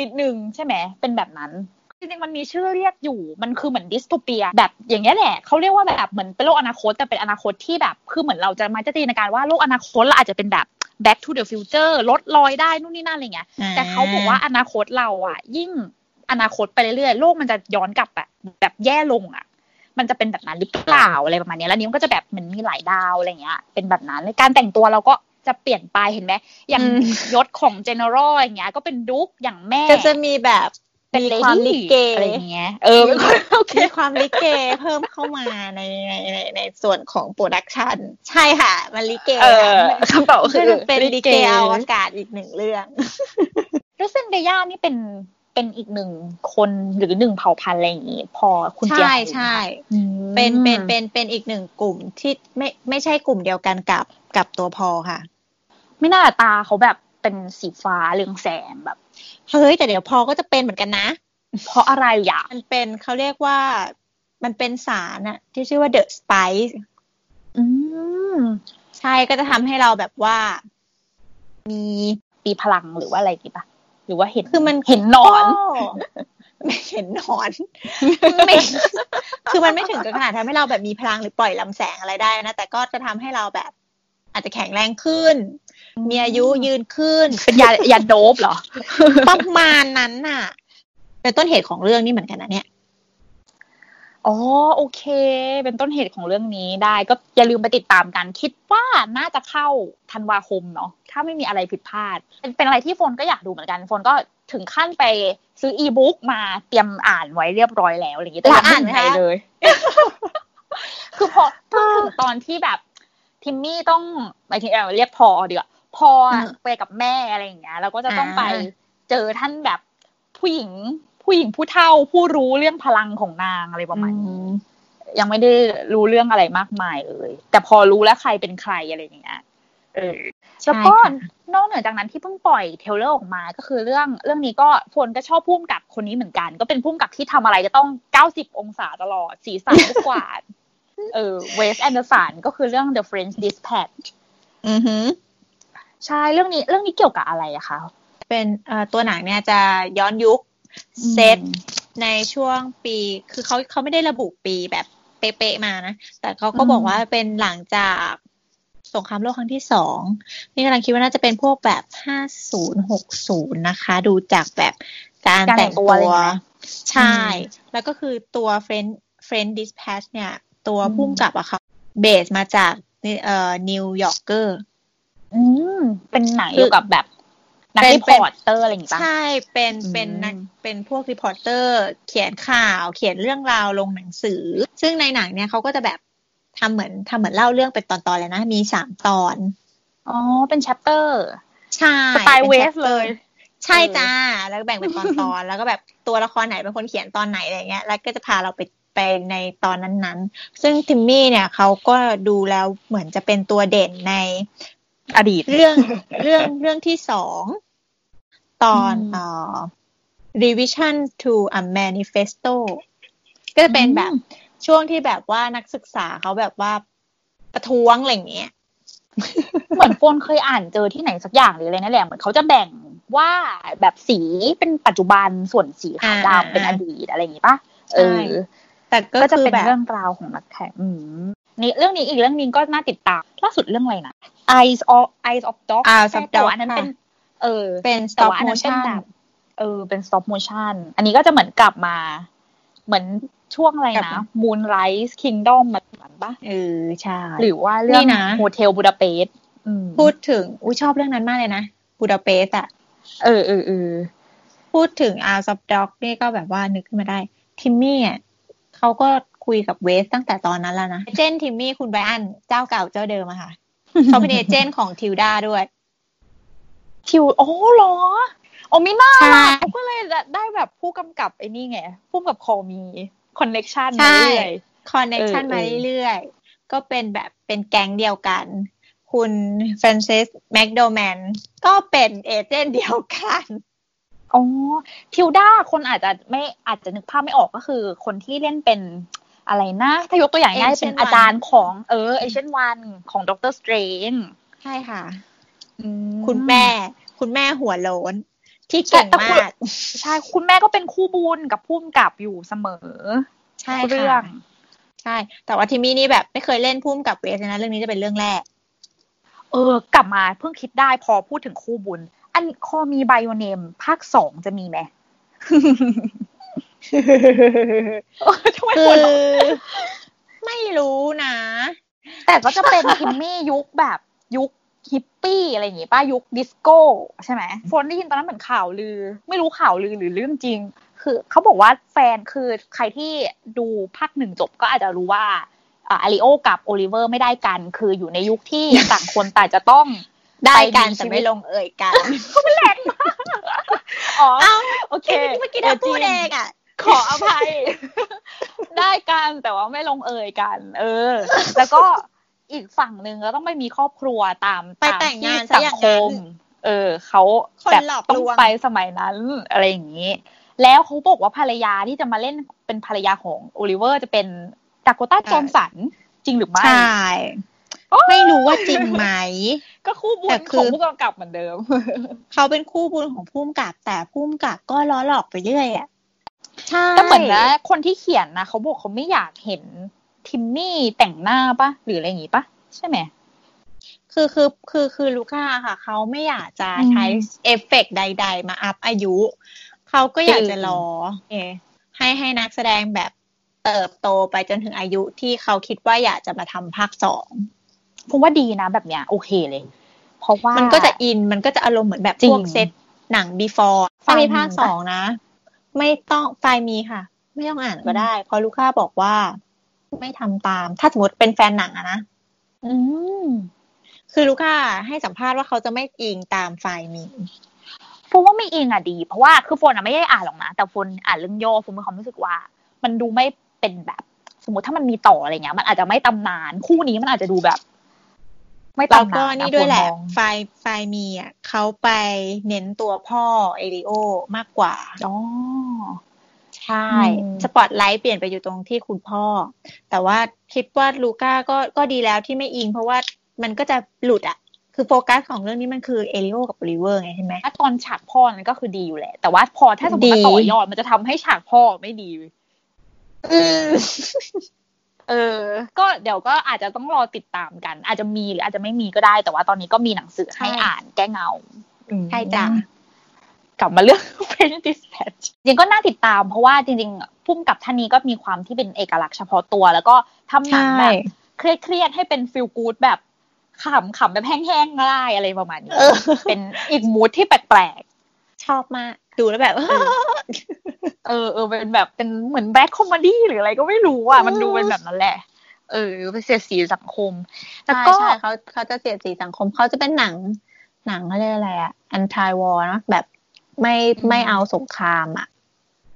นิดนึงใช่ไหมเป็นแบบนั้นจริงๆมันมีชื่อเรียกอยู่ มันคือเหมือนดิสโทเปีย แบบอย่างนี้ยแหละเขาเรียกว่าแบบเหมือนเป็นโลกอนาคต แต่เป็นอนาคตที่แบบ คือเหมือนเราจะมาจินตนาการว่าโลกอนาคตเราอาจจะเป็นแบบ back to the future ลดลอยได้นู่นนี่นั่นอะไรเงี้ย แต่เขาบอกว่าอนาคตเราอะ ยิ่งอนาคตไปเรื่อยๆ โลกมันจะย้อนกลับแบบแบบแย่ลงอะ มันจะเป็นแบบนั้นหรือเปล่าอะไรประมาณเนี้ยแล้วนี้มันก็จะแบบเหมือนมีหลายดาวอะไรเงี้ย เป็นแบบนั้นในการแต่งตัวเราก็จะเปลี่ยนไปเห็นไหมอย่างอืมยศของ general อย่างเงี้ย ก็เป็นดุ๊กอย่างแม่ก็จะมีแบบเป็นมีเลความลิดี้เกอะไรอย่างเงี้ย เออเป็นคนโอเคมีความลิเกเพิ่มเข้ามาในในในในส่วนของโปรดักชันใช่ค่ะ มันลิเกเออค่ะคำตอบคืคืออเป็นลิเกอวกาศอีกหนึ่งเรื่องแล้วเซนเดย่านี่เป็น เป็นอีกหนึ่งคนหรือหนึ่งเผ่าพันธุ์อะไรอย่างงี้พอคุณเจียใช่รู้ใช่อืมเป็นเป็นเป็นเป็นอีกหนึ่งกลุ่มที่ไม่ไม่ใช่กลุ่มเดียวกันกับกับตัวพอค่ะ ไม่น่าตาเขาแบบเป็นสีฟ้าเรืองแสงแบบเฮ้ยแต่เดี๋ยวพอก็จะเป็นเหมือนกันนะ เพราะอะไรอะมันเป็นเขาเรียกว่ามันเป็นสารอะที่ชื่อว่า The Spice อืมใช่ก็จะทำให้เราแบบว่า มีปีพลังหรือว่าอะไรกี่ปะ หรือว่าเห็นคือมันเห็นหนอนโไม่เห็นหนอนไม่คือมันไม่ถึงกับขนาดทำให้เราแบบมีพลังหรือปล่อยลำแสงอะไรได้นะ แต่ก็จะทำให้เราแบบอาจจะแข็งแรงขึ้น มีอายุยืนขึ้น เป็นยายาโดบเหรอ ประมาณนั้นน่ะ เป็นต้นเหตุของเรื่องนี้เหมือนกันนะเนี่ย อ๋อโอเค เป็นต้นเหตุของเรื่องนี้ได้ ก็อย่าลืมไปติดตามกัน คิดว่าน่าจะเข้าธันวาคมเนาะถ้าไม่มีอะไรผิดพลาด เป็นเป็นอะไรที่โฟนก็อยากดูเหมือนกันโฟนก็ถึงขั้นไปซื้ออีบุ๊กมาเตรียมอ่านไว้เรียบร้อยแล้วอะไรอย่างเงี้ยแต่ยังแล้วอ่านไหมไม่คะเลย คือพอเพิ่งถึงตอนที่แบบทิมมี่ต้องหมายถึงเอ่อเรียกพอดีกว่าพออะอืมไปกับแม่อะไรอย่างเงี้ยแล้วก็จะต้องอ่าไปเจอท่านแบบผู้หญิง ผู้หญิงผู้เฒ่าผู้รู้เรื่องพลังของนางอะไรประมาณนี้ยังไม่ได้รู้เรื่องอะไรมากมายเลยแต่พอรู้แล้วใครเป็นใครอะไรอย่างเงี้ยเออใช่แล้วก็ค่ะนอกเหนือจากนั้นที่เพิ่งปล่อย trailer ออกมาก็คือเรื่องเรื่องนี้ก็ฝนก็ชอบผู้กำกับคนนี้เหมือนกัน ก็เป็นผู้กำกับที่ทำอะไรจะต้อง90องศาตลอดสีสันลูกกวาดเออเวสแอนเดอร์สันก็คือเรื่อง The French Dispatch อือหือใช่เรื่องนี้เรื่องนี้เกี่ยวกับอะไรอะคะเป็นเอ่อตัวหนังเนี่ยจะย้อนยุค เซตในช่วงปี คือเขาเขาไม่ได้ระบุปีแบบเป๊ะๆมานะ แต่เขาก็บอกว่าเป็นหลังจากสงครามโลกครั้งที่สองนี่กำลังคิดว่าน่าจะเป็นพวกแบบห้าศูนย์หกศูนย์นะคะ ดูจากแบบการการแต่งแต่งตัตัวอะไรอย่างเงี้ยใช่อืมแล้วก็คือตัว French French Dispatch เนี่ย ตัวอืมผู้กำกับอะค่ะ base มาจากเอ่อ New Yorker อืมเป็นหนังเกี่ยวกับแบบ นักเป็น reporter อะไรอย่างงี้ปะใช่เป็นอืมเป็นนักเป็นพวก reporter เขียนข่าว เขียนเรื่องราวลงหนังสือ ซึ่งในหนังเนี่ยเขาก็จะแบบทำเหมือนทำเหมือนเล่าเรื่องเป็นตอนๆเลยนะ มีสามตอน อ๋อ เป็น chapter ใช่สไตล์ป็นเวส chapter เลย ใช่จ้า แล้วก็แบ่งเป็นตอนๆแล้วก็แบบตัวละครไหนเป็นคนเขียนตอนไหนอะไรเงี้ย แล้วก็จะพาเราไปไปในตอนนั้นๆ ซึ่งทิมมี่เนี่ยเขาก็ดูแล้วเหมือนจะเป็นตัวเด่นในอดีตเรื่องเรื่องเรื่องที่สอง ตอนอืมเอ่อ revision to a manifesto ก็จะเป็นแบบอืมช่วงที่แบบว่านักศึกษาเขาแบบว่าประท้วงอะไรอย่างเงี้ย เหมือนโฟนเคยอ่านเจอที่ไหนสักอย่างหรืออะไรนั่นแหละเหมือนเขาจะแบ่งว่าแบบสีเป็นปัจจุบันส่วนสีขาวอ่าดำเป็นออ่าดีตอะไรอย่างงี้ปะเออ แต่ก็ก็จะคือเป็นแบบเรื่องราวของนักแข่งอืมนี่เรื่องนี้อีกเรื่องนึงก็น่าติดตามล่าสุดเรื่องอะไรนะ Eyes of Eyes of Dog Eyes of แต่ Dog ว่าอันนั้นเป็นค่ะ เออ เป็นแต่ stop ว่าอันนั้นเป็น motion แบบเออ เป็น stop motion อันนี้ก็จะเหมือนกลับมา เหมือนช่วงอะไรกลับนะมา Moonrise Kingdom มาเหมือนปะเออใช่หรือว่าเรื่นี่องนะโฮเทลบูดาเปสต์อืมพูดถึงอุ้ยชอบเรื่องนั้นมากเลยนะบูดาเปสต์อะเออเออเออพูดถึง Hours of Dog นี่ก็แบบว่านึกขึ้นมาได้ ทิมมี่อะเขาก็คุยกับเวสตั้งแต่ตอนนั้นแล้วนะ agent ทิมมี่คุณไบรอันเจ้าเก่าเจ้าเดิมอะค่ะเขาเป็น agent ของทิลดาด้วย ทิลโอ้เหรอโอ้ไม่น่าใช่ล่ะเขาก็เลยได้แบบผู้กำกับไอ้นี่ไงผู้กำกับคอมี connection ใช่มาเรื่อยคอนเน c ชันเออมาเออเรื่อยๆก็เป็นแบบเป็นแก๊งเดียวกัน คุณฟรานซิสแมคดอร์มานด์ก็เป็น agent เดียวกันอ๋อทิวด้าคนอาจจะไม่อาจจะนึกภาพไม่ออกก็คือ คนที่เล่นเป็นอะไรนะ ถ้ายกตัวอย่างง่าย Ancient เป็นอาจารย์ของเออ Ancient One ของ Doctor Strange ใช่ค่ะอื คุณแม่ คุณแม่หัวโล้นที่แต่เก่งแต่คุณมาก ใช่ คุณแม่ก็เป็นคู่บุญกับผู้กำกับอยู่เสมอ ใช่เรื่อค่ะงใช่ แต่ว่าทิมมี่นี่แบบไม่เคยเล่นผู้กำกับ Wes นะ เรื่องนี้จะเป็นเรื่องแรก เออ กลับมาเพิ่งคิดได้พอพูดถึงคู่บุญ อัน Call Me by Your Name ภาคสองจะมีไหมเออทำไมคือหัวเราะไม่รู้นะ แต่ก็จะเป็นทิมมี่ยุคแบบยุค ฮิปปี้อะไรอย่างงี้ป้ายุคดิสโก้ใช่ไหมฝนได้ยินตอนนั้นเหมือนข่าวลือ ไม่รู้ข่าวลือหรือเรื่องจริง คือเขาบอกว่าแฟนคือใครที่ดูภาคหนึ่งจบก็อาจจะรู้ว่าอาริโอกับโอลิเวอร์ไม่ได้กัน คืออยู่ในยุคที่ต่างคนต่างจะต้องได้กันแต่ไม่ลงเอ่ยกันเขาเป็นแรงมากอ๋อโอเคเมื่อกี้เราพูดเองอะขออภัย ได้กันแต่ว่าไม่ลงเอ่ยกัน เออ แล้วก็ อีกฝั่งหนึ่งก็ต้องไม่มีครอบครัวตามไปแต่งงานสังคม เออเขาแบบต้องไปสมัยนั้นอะไรอย่างนี้ แล้วเขาบอกว่าภรรยาที่จะมาเล่นเป็นภรรยาของโอลิเวอร์จะเป็น Dakota Johnson จริงหรือไม่ใช่ไม่รู้ว่าจริงไหม ก็คู่บุญของผู้กำกับเหมือนเดิม เขาเป็นคู่บุญของผู้กำกับ แต่ผู้กำกับก็ล้อหลอกไปเรื่อยอะใช่ก็เหมือนนะคนที่เขียนนะเขาบอกเขาไม่อยากเห็น ทิมมี่แต่งหน้าปะหรืออะไรอย่างงี้ปะใช่ไหมคือคือคือคือ Luca ค่ะ เขาไม่อยากจะใช้เอฟเฟกใด ๆ มา up อายุ เขาก็อยากจะรอให้ให้นักแสดงแบบเติบโตไปจนถึงอายุที่เขาคิดว่าอยากจะมาทำภาคสองผมว่าดีนะแบบเนี้ย โอเคเลย เพราะว่ามันก็จะอินมันก็จะอารมณ์เหมือนแบบพวกเซตหนัง before ถ้ามีภาคสองนะ ไม่ต้องไฟมีค่ะ ไม่ต้องอ่านก็ได้ เพราะลูก้าบอกว่า ไม่ทำตาม ถ้าสมมติเป็นแฟนหนังอะนะอืมคือลูก้าให้สัมภาษณ์ว่าเขาจะไม่อิงตามไฟมีฟนว่าไม่อิงอะดี เพราะว่าคือฟนอะไม่ได้อ่านหรอกนะ แต่ฟนอ่านเรื่องย่อฟนมีความรู้สึกว่า มันดูไม่เป็นแบบ สมมติถ้ามันมีต่ออะไรเงี้ย มันอาจจะไม่ตำนาน คู่นี้มันอาจจะดูแบบ ไม่ตำนานนี่ด้วยแหละ ไฟไฟมีอะเขาไปเน้นตัวพ่อเอริโอมากกว่าอ๋อ ใช่สปอตไลท์เปลี่ยนไปอยู่ตรงที่คุณพ่อ แต่ว่าคิดว่าลูก้าก็ก็ดีแล้วที่ไม่อิง เพราะว่ามันก็จะหลุดอะคือโฟกัสของเรื่องนี้มันคือ Elio กับโอลิเวอร์ไงใช่ไหมถ้าตอนฉากพ่อนั้นก็คือดีอยู่แหละ แต่ว่าพอถ้าสมมติต่อยอดมันจะทำให้ฉากพ่อไม่ดีเออ ก็เดี๋ยวก็อาจจะต้องรอติดตามกัน อาจจะมีหรืออาจจะไม่มีก็ได้ แต่ว่าตอนนี้ก็มีหนังสือให้อ่านแก้เหงาใช่จ้ะ กลับมาเรื่อง The French Dispatch จริงก็น่าติดตามเพราะว่าจริงๆผู้กำกับท่านนี้ก็มีความที่เป็นเอกลักษณ์เฉพาะตัว แล้วก็ทำหนังแบบเครียดๆให้เป็น feel good แบบขำขำแบบแห้งๆง่ายอะไรประมาณนี้เป็นอีก mood ที่แปลกๆ ชอบมากดูแล้วแบบ เออเออเป็นแบบเป็นเหมือน black comedy หรืออะไรก็ไม่รู้อะ มันดูเป็นแบบนั้นแหละ เออเป็นเสียสีสังคม แล้วก็เขาเขาจะเสียสีสังคมเขาจะเป็นหนัง หนังเขาเรียกอะไรอะ anti war นะแบบ ไม่ไม่เอาสงครามอะ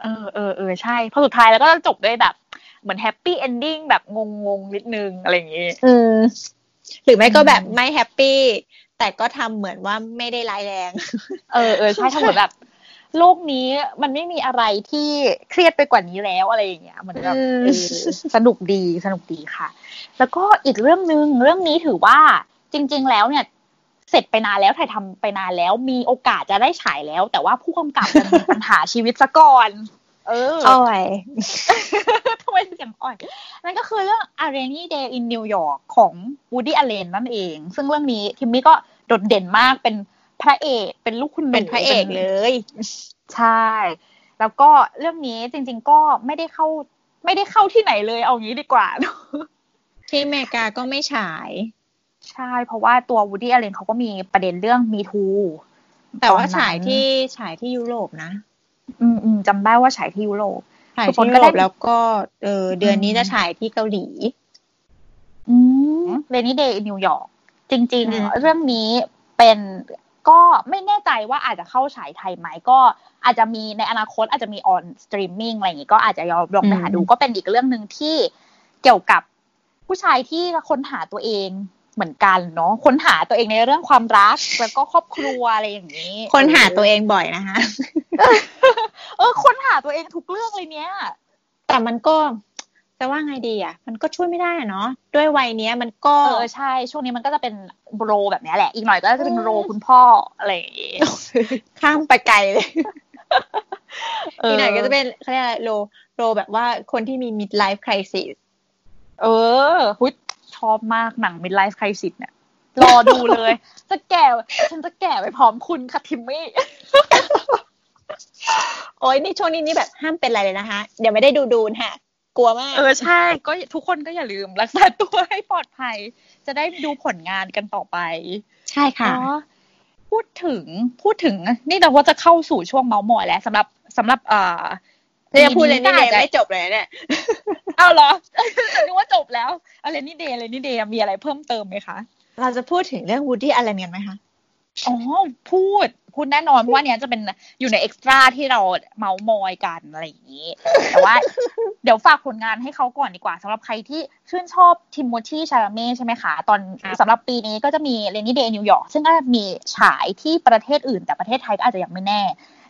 เออเออเออใช่พอสุดท้ายแล้วก็จบด้วยแบบเหมือน happy ending แบบงงงนิดนึงอะไรอย่างงี้อืมหรือไม่ก็แบบไม่ happy แต่ก็ทำเหมือนว่าไม่ได้ร้ายแรง เออเออใช่ทำเหมือนแบบ โลกนี้มันไม่มีอะไรที่เครียดไปกว่านี้แล้วอะไรอย่างเงี้ยเหมือนแบบสนุกดีสนุกดีค่ะ แล้วก็อีกเรื่องหนึ่งเรื่องนี้ถือว่าจริง ๆ แล้วเนี่ย เสร็จไปนานแล้วถ่ายทำไปนานแล้ว มีโอกาสจะได้ฉายแล้ว แต่ว่าผู้กำกับจะมีปัญหาชีวิตซะก่อน เอออ่อยทำไมเสียงอ่อย นั่นก็คือเรื่อง A Rainy Day in New York ของ Woody Allen นั่นเอง ซึ่งเรื่องนี้ทิมมี่ก็โดดเด่นมากเป็นพระเอกเป็นลูกคุณเป็นพระเอกเลย ใช่ แล้วก็เรื่องนี้จริง ๆ ก็ไม่ได้เข้า ไม่ได้เข้าที่ไหนเลยเอางี้ดีกว่าที่อเมริกาก็ไม่ฉาย ใช่ เพราะว่าตัววูดี้อเลนเขาก็มีประเด็นเรื่องมีทู แต่ว่าฉายที่ฉายที่ยุโรปนะ อืมอืมจำได้ว่าฉายที่ยุโรปฉายที่ยุโรปแล้วก็เออเดือนนี้จะฉายที่เกาหลี อืม Rainy Day New York จริง ๆ เรื่องนี้เป็นก็ไม่แน่ใจว่าอาจจะเข้าฉายไทยไหมก็อาจจะมีในอนาคตอาจจะมี on streaming อะไรอย่างงี้ก็อาจจะลองไปหาดูก็เป็นอีกเรื่องหนึ่งที่เกี่ยวกับผู้ชายที่ค้นหาตัวเอง เหมือนกันเนาะค้นหาตัวเองในเรื่องความรัก แล้วก็ครอบครัวอะไรอย่างนี้ค้นหาตัวเองบ่อยนะคะเออค้นหาตัวเองทุกเรื่องเลยเนี้ยแต่มันก็จะว่าไงดีอะ มันก็ช่วยไม่ได้เนาะด้วยวัยเนี้ยมันก็เออใช่ช่วงนี้มันก็จะเป็นโรแบบนี้แหละ อีกหน่อยก็จะเป็นโรคุณพ่ออะไรข้ามไปไกลเลยอีกหน่อยก็จะเป็นเขาเรียกอะไรโรโรแบบว่าคนที่มี mid life crisis เออพุชช อบมากหนัง mid life crisis เนี่ยรอดูเลย จะแก่ ฉันจะแก่ไปพร้อมคุณค่ะทิมมี่โอ้ยนี่ช่วงนี้นี่แบบห้ามเป็นอะไรเลยนะคะ เดี๋ยวไม่ได้ดูดูนฮะกลัวมาก เออใช่ ก็ทุกคนก็อย่าลืมรักษาตัวให้ปลอดภัย จะได้ดูผลงานกันต่อไป ใช่ค่ะพูดถึงพูดถึง นี่เราก็จะเข้าสู่ช่วงเมาส์มอยแล้วสำหรับสำหรับ เอ่อจะพูด Rainy Day ไม่จบเลยเนี่ยเอาเหรอนึกว่าจบแล้วอะ Rainy Day อะ Rainy Day มีอะไรเพิ่มเติมไหมคะ เราจะพูดถึงเรื่องวูดดี้อ l ลนกันไหมคะอ๋อพูดพูดแน่นอนเพราะว่าเนี้ยจะเป็นอยู่ใน extra ที่เราเมาส์มอยกันอะไรอย่างนี้ แต่ว่า เดี๋ยวฝากผลงานให้เขาก่อนดีกว่าสำหรับใครที่ชื่นชอบทิมโมธีชาราเม่ใช่ไหมคะ ตอนสำหรับปีนี้ก็จะมี Rainy Day New York ซึ่งก็จะมีฉายที่ประเทศอื่น แต่ประเทศไทยก็อาจจะยังไม่แน่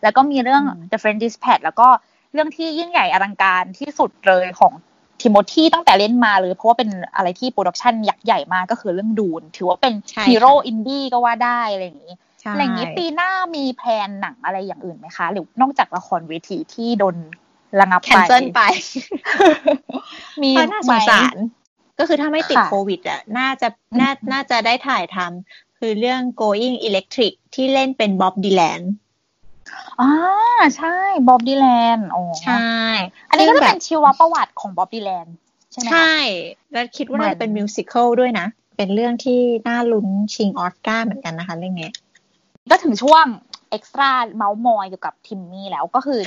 แล้วก็มีเรื่อง The French Dispatch แล้วก็ เรื่องที่ยิ่งใหญ่อลังการที่สุดเลยของทิโมธีตั้งแต่เล่นมาเลยเพราะว่าเป็นอะไรที่ production ยักษ์ใหญ่มากก็คือเรื่อง Dune ถือว่าเป็นฮีโร่อินดี้ก็ว่าได้อะไรอย่างนี้อะไรอย่างนี้ปีหน้ามี plan หนังอะไรอย่างอื่นไหมคะ หรือนอกจากละครเวทีที่โดนระงับไป cancel ไป มีน่าสงสาร ก็คือถ้าไม่ติดโควิดอะน่าจะน่าน่าจะได้ถ่ายทำคือเรื่อง going electric ที่เล่นเป็นบ๊อบดีแลน อ่าใช่บ๊อบดีแลนอ๋อใช่ อันนี้ก็จะเป็นชีวประวัติของบ๊อบดีแลนใช่ไหมใช่ แล้วคิดว่าน่าจะเป็นมิวสิควลด้วยนะ เป็นเรื่องที่น่าลุ้นชิงออสการ์เหมือนกันนะคะเรื่องนี้ก็ถึงช่วงเอ็กซ์ตร้าเมาส์มอยเกี่ยวกับทิมมี่แล้วก็คือ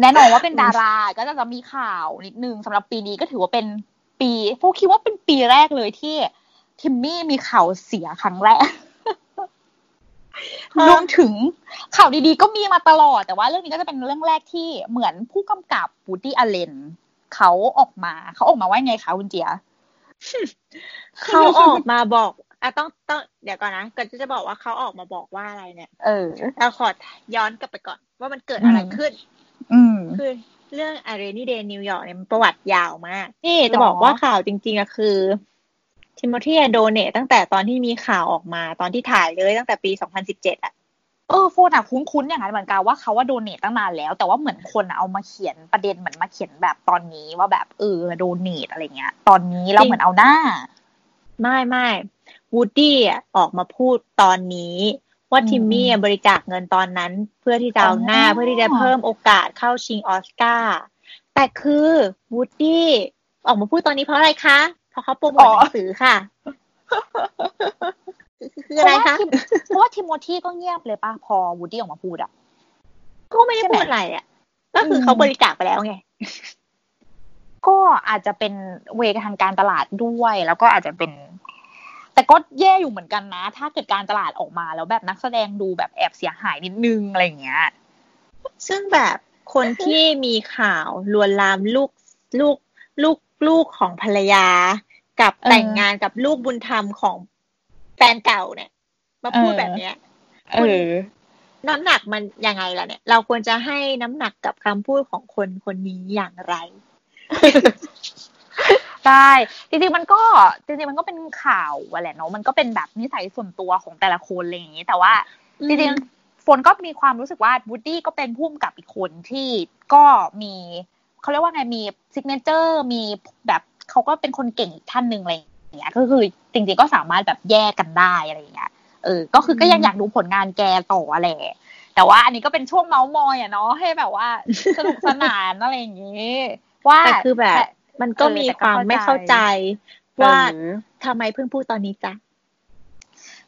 แน่นอนว่าเป็นดาราก็จะมีข่าวนิดนึงสำหรับปีนี้ก็ถือว่าเป็นปีพวกคิดว่าเป็นปีแรกเลยที่ทิมมี่มีข่าวเสียครั้งแรก รวมถึงข่าวดีๆก็มีมาตลอด แต่ว่าเรื่องนี้ก็จะเป็นเรื่องแรกที่เหมือนผู้กำกับบูดี้อเลนเขาออกมาเขาออกมาว่าไงคะคุณเจียเขาออกมาบอกอะต้องต้องเดี๋ยวก่อนนะก่อนที่จะบอกว่าเขาออกมาบอกว่าอะไรเนี่ย เออเราขอย้อนกลับไปก่อน ว่ามันเกิดอะไรขึ้น อืมคือเรื่อง A Rainy Day New York เนี่ยมันประวัติยาวมากนี่จะบอกว่าข่าวจริง ๆอะคือ ทิโมธี donate ตั้งแต่ตอนที่มีข่าวออกมาตอนที่ถ่ายเลยตั้งแต่ปี 2017อะเออฝนอะคุ้นๆอย่างนั้นเหมือนกันว่าเขาว่า donate ตั้งนานแล้ว แต่ว่าเหมือนคนเอามาเขียนประเด็นเหมือนมาเขียนแบบตอนนี้ว่าแบบเออ donate อะไรเงี้ย ตอนนี้เราเหมือนเอาหน้า ไม่ไม่วูดดี้อะออกมาพูดตอนนี้ ว่าทิมมี่บริจาคเงินตอนนั้น เพื่อที่จะเอาหน้าเพื่อที่จะเพิ่มโอกาสเข้าชิงออสการ์แต่คือวูดดี้ออกมาพูดตอนนี้เพราะอะไรคะเพ ราะเขาโปรโมทหนังสือค่ะคืออะไรคะเพราะว่าทิโมธีก็เงียบเลยป่ะพอวูดดี้ออกมาพูดอะก็ไม่ได้พูดอะไรอะ ก็คือเขาบริจาคไปแล้วไง ก็อาจจะเป็น way ทางการตลาดด้วย แล้วก็อาจจะเป็น แต่ก็แย่อยู่เหมือนกันนะ ถ้าเกิดการตลาดออกมาแล้วแบบนักแสดงดูแบบแอบเสียหายนิดนึงอะไรอย่างเงี้ย ซึ่งแบบคนที่มีข่าวลวนลามลูกลูกลูกลูกของภรรยา กับแต่งงานกับลูกบุญธรรมของแฟนเก่าเนี่ย มาพูดแบบเนี้ยเออน้ำหนักมันยังไงล่ะเนี่ย เราควรจะให้น้ำหนักกับคำพูดของคนคนนี้อย่างไรใช่จริงๆมันก็จริงๆมันก็เป็นข่าวอะแหละเนาะมันก็เป็นแบบนิสัยส่วนตัวของแต่ละคนอะไรอย่างนี้ แต่ว่าอืมจริงๆฝนก็มีความรู้สึกว่าวูดดี้ก็เป็นผู้กำกับอีกคนที่ก็มีเขาเรียกว่าไงมี signature มีแบบ เขาก็เป็นคนเก่งอีกท่านหนึ่งอะไรอย่างเงี้ยก็คือจริงๆก็สามารถแบบแยกกันได้อะไรอย่างเงี้ยเออ ก็คือก็ยังอยากดูผลงานแกต่อแหละแต่ว่าอันนี้ก็เป็นช่วงเมาส์มอยอะเนาะให้แบบว่าสนุกสนานอะไรอย่างงี้ว่าแต่คือแบบมันก็เออมีแต่ก็ความเข้าใจไม่เข้าใจ ว่าเออทำไมเพิ่งพูดตอนนี้จ๊ะ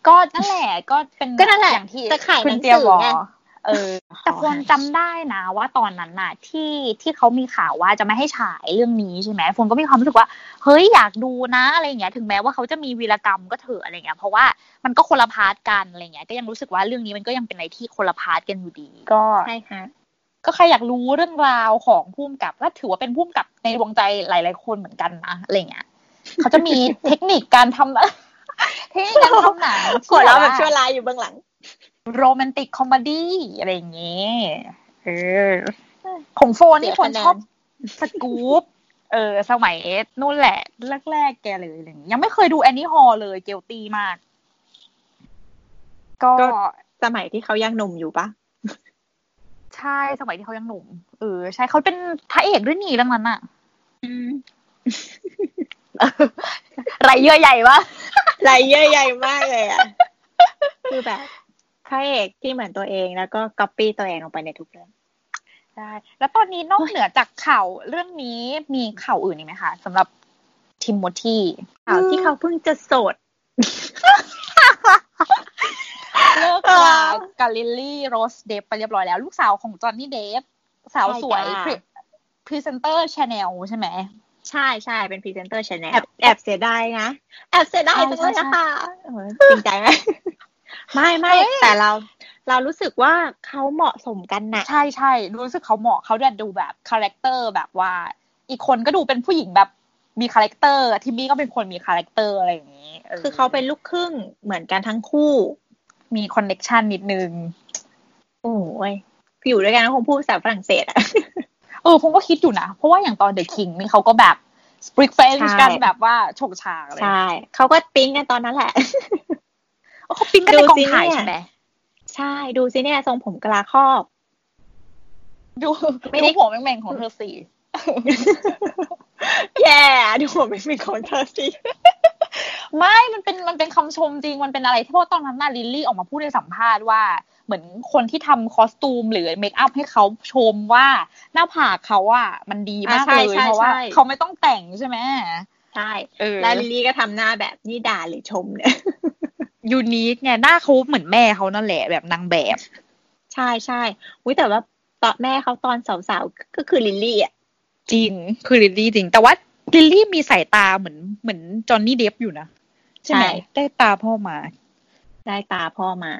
ก็นั่นแหละก็เป็นก็นั่นแหละอย่างที่จะขายคุณหนังสือเจียบอกไง เออแต่ควรจำได้นะว่าตอนนั้นน่ะที่ที่เขามีข่าวว่าจะไม่ให้ฉายเรื่องนี้ใช่ไหมฝนก็มีความรู้สึกว่า เฮ้ยอยากดูนะอะไรอย่างเงี้ย ถึงแม้ว่าเขาจะมีวีรกรรมก็เถอะอะไรเงี้ย เพราะว่ามันก็คนละ part กันอะไรเงี้ย ก็ยังรู้สึกว่าเรื่องนี้มันก็ยังเป็นอะไรที่คนละ part กันอยู่ดี ก็ใช่ค่ะก็ใครอยากรู้เรื่องราวของพุ่มกับก็ถือว่าเป็นพุ่มกับในดวงใจหลาย ๆ คนเหมือนกันนะอะไรเงี้ยเขาจะมีเทคนิคการทำเทคนิคการทำหนังหัวเราะแบบที่ชั่วร้ายอยู่เบื้องหลัง โรแมนติกคอมเมดี้อะไรอย่างเงี้ยเออของโฟนนี่เสียคนคะแนนชอบสกู๊ปเออ สมัยนู่นแหละ แรกๆแกเลยอะไรอย่างเงี้ยยังไม่เคยดูแอนนี่ฮอลเลยเกลตี้มากก็ก็สมัยที่เขายังหนุ่มอยู่ปะใช่สมัยที่เขายังหนุ่มเออใช่เขาเป็นพระเอกด้วยนี่เรื่องนั้นอะไรเยื่อใหญ่ปะลายเยื่อใหญ่มากเลยอะ คือแบบ พระเอกที่เหมือนตัวเองแล้วก็ก๊อปปี้ตัวเองลงไปในทุกเรื่องใช่แล้วตอนนี้นอกเหนือจากข่าวเรื่องนี้มีข่าวอื่นอีกไหมคะสำหรับทิมโมธีข่าวที่เขาเพิ่งจะโสดเลิกลากับลิลลี่โรสเดปป์ไปเรียบร้อยแล้ว ลูกสาวของจอห์นนี่เดปป์สาวสวยใช่จ้ะคริพรีเซนเตอร์ชาแนลใช่ไหมใช่ใช่เป็นพรีเซนเตอร์ชาแนลแอบแอบเสียดายนะ แอบเสียดายใช่จังเลยใช่นะคะเออจริงใจไหม ไม่ไม่เฮ้ยแต่เราเรารู้สึกว่าเขาเหมาะสมกันนะใช่ใช่รู้สึกเขาเหมาะเขาจะดูแบบ character แบบว่า อีกคนก็ดูเป็นผู้หญิงแบบมี character ทิมมี่ก็เป็นคนมี character อะไรอย่างนี้คือเขาเป็นลูกครึ่งเหมือนกันทั้งคู่ มี connection นิดนึง โอ้ยอยู่ด้วยกันก็คงพูดภาษาฝรั่งเศสอะเออผมก็คิดอยู่นะ เพราะว่าอย่างตอน The King นี่เขาก็แบบ speak French ใช่กันแบบว่าฉกฉากเลยใช่เขาก็ปิ๊งกันตอนนั้นแหละ เออเขาปิ๊งกันในกองถ่ายดูสิเนี่ยใช่ไหมใช่ดูสิเนี่ยทรงผมกะลาครอบ ดูไม่ดูได้หัวแม่งๆของเธอสี่แย่ดูผมไม่เป็นของเธอสิไม่มันเป็นมันเป็นคำชมจริง มันเป็นอะไรที่เพราะตอนนั้นน่ะลิลลี่ออกมาพูดในสัมภาษณ์ว่า เหมือนคนที่ทำ costume หรือ makeup ให้เขาชมว่าหน้าผากเขาอะมันดีมากอ่าใช่เลยใช่เพราะว่าใช่เขาไม่ต้องแต่งใช่ไหมใช่เออแล้วลิลลี่ก็ทำหน้าแบบนี่ด่าหรือชมเนี่ย unique ไงหน้าเขาเหมือนแม่เขานั่นแหละแบบนางแบบ ใช่ใช่อุ้ยแต่ว่าตอนแม่เขาตอนสาวๆก็คือลิลลี่อะจริงคือลิลลี่จริง แต่ว่าลิลลี่มีสายตาเหมือนเหมือนจอห์นนี่เดปป์อยู่นะใช่ไหมได้ตาพ่อมา ได้ตาพ่อมา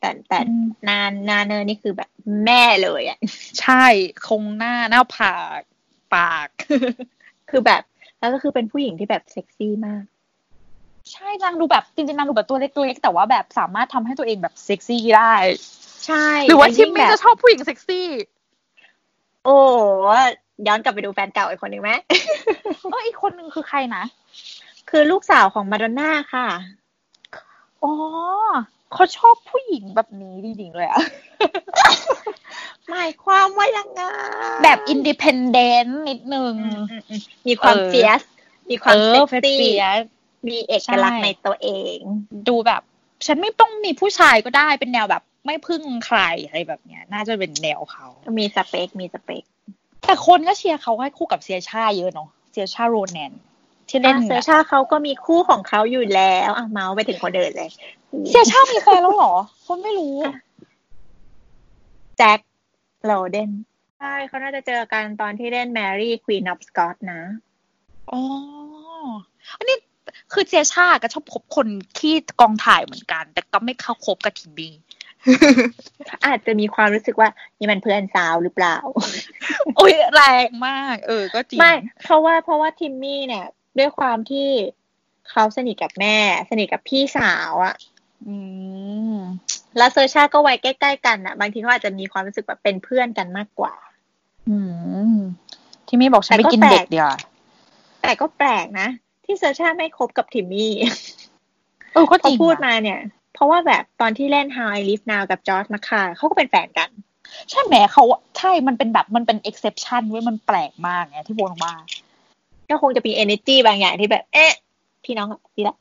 แต่แต่อืมนานนาเนอร์นี่คือแบบแม่เลยอะใช่คงหน้าหน้าผากปาก คือแบบแล้วก็คือเป็นผู้หญิงที่แบบเซ็กซี่มาก ใช่นางดูแบบจริงๆนางดูแบบตัวเล็กๆแต่ว่าแบบสามารถทำให้ตัวเองแบบเซ็กซี่ได้ ใช่ หรือว่าแล้ทิมยิ่งมี่แบบจะชอบผู้หญิงเซ็กซี่ โอ้ย้อนกลับไปดูแฟนเก่าอีกคนหนึ่งไหมเอออีกคนนึงคือใครนะคือลูกสาวของมาดอนน่าค่ะอ๋อเขาชอบผู้หญิงแบบนี้จริงๆเลยอะหมายความว่ายังไงแบบ independent นิดนึงอืมอืมอืมมีความเออ fierce มีความเอเซ็กซี่ fierce มีเอกลักษณ์ใช่ในตัวเอง ดูแบบ ฉันไม่ต้องมีผู้ชายก็ได้เป็นแนวแบบ ไม่พึ่งใครอะไรแบบเนี้ย น่าจะเป็นแนวเขา มีสเปค มีสเปค แต่คนก็เชียร์เขาให้คู่กับเซอร์ชาเยอะเนาะเซอร์ชาโรแนนที่เล่นอะเซอร์ชาเขาก็มีคู่ของเขาอยู่แล้วอะเมาส์ไปถึงคนอื่นเลย เซอร์ชามีแฟนแล้วเหรอ คนไม่รู้แจ็คโลว์เดนใช่เขาน่าจะเจอกันตอนที่เล่น Mary Queen of Scots นะอ๋ออันนี้ คือเซียชาก็ชอบคบคนที่กองถ่ายเหมือนกัน แต่ก็ไม่เข้าคบกับทีมบีอาจจะมีความรู้สึกว่านี่มันเพื่อนสาวหรือเปล่า โอ้ยแรงมาก เออ ก็จริงไม่เพราะว่าเพราะว่าทิมมี่เนี่ย ด้วยความที่เขาสนิทกับแม่ สนิทกับพี่สาวอะอืมแล้วเซอร์ชาก็วัยใกล้ๆกันอะบางทีเขาอาจจะมีความรู้สึกแบบเป็นเพื่อนกันมากกว่า อืม ที่ไม่บอกฉันไปแต่ก็กินแปลกเด็กเดียวาแต่ก็แปลกนะ ที่เซอร์ชาไม่คบกับทิมมี่เออก็จเขาริงพูดนะมาเนี่ย เพราะว่าแบบตอนที่เล่น How I Live Now กับจอร์จมาคาเขาก็เป็นแฟนกัน ใช่ไหมเขาใช่มันเป็นแบบมันเป็น exception เว้ยมันแปลกมากไงที่วงว่าก็คงจะมี energy บางอย่างที่แบบ เอ๊ะ พี่น้องอะพี่ละ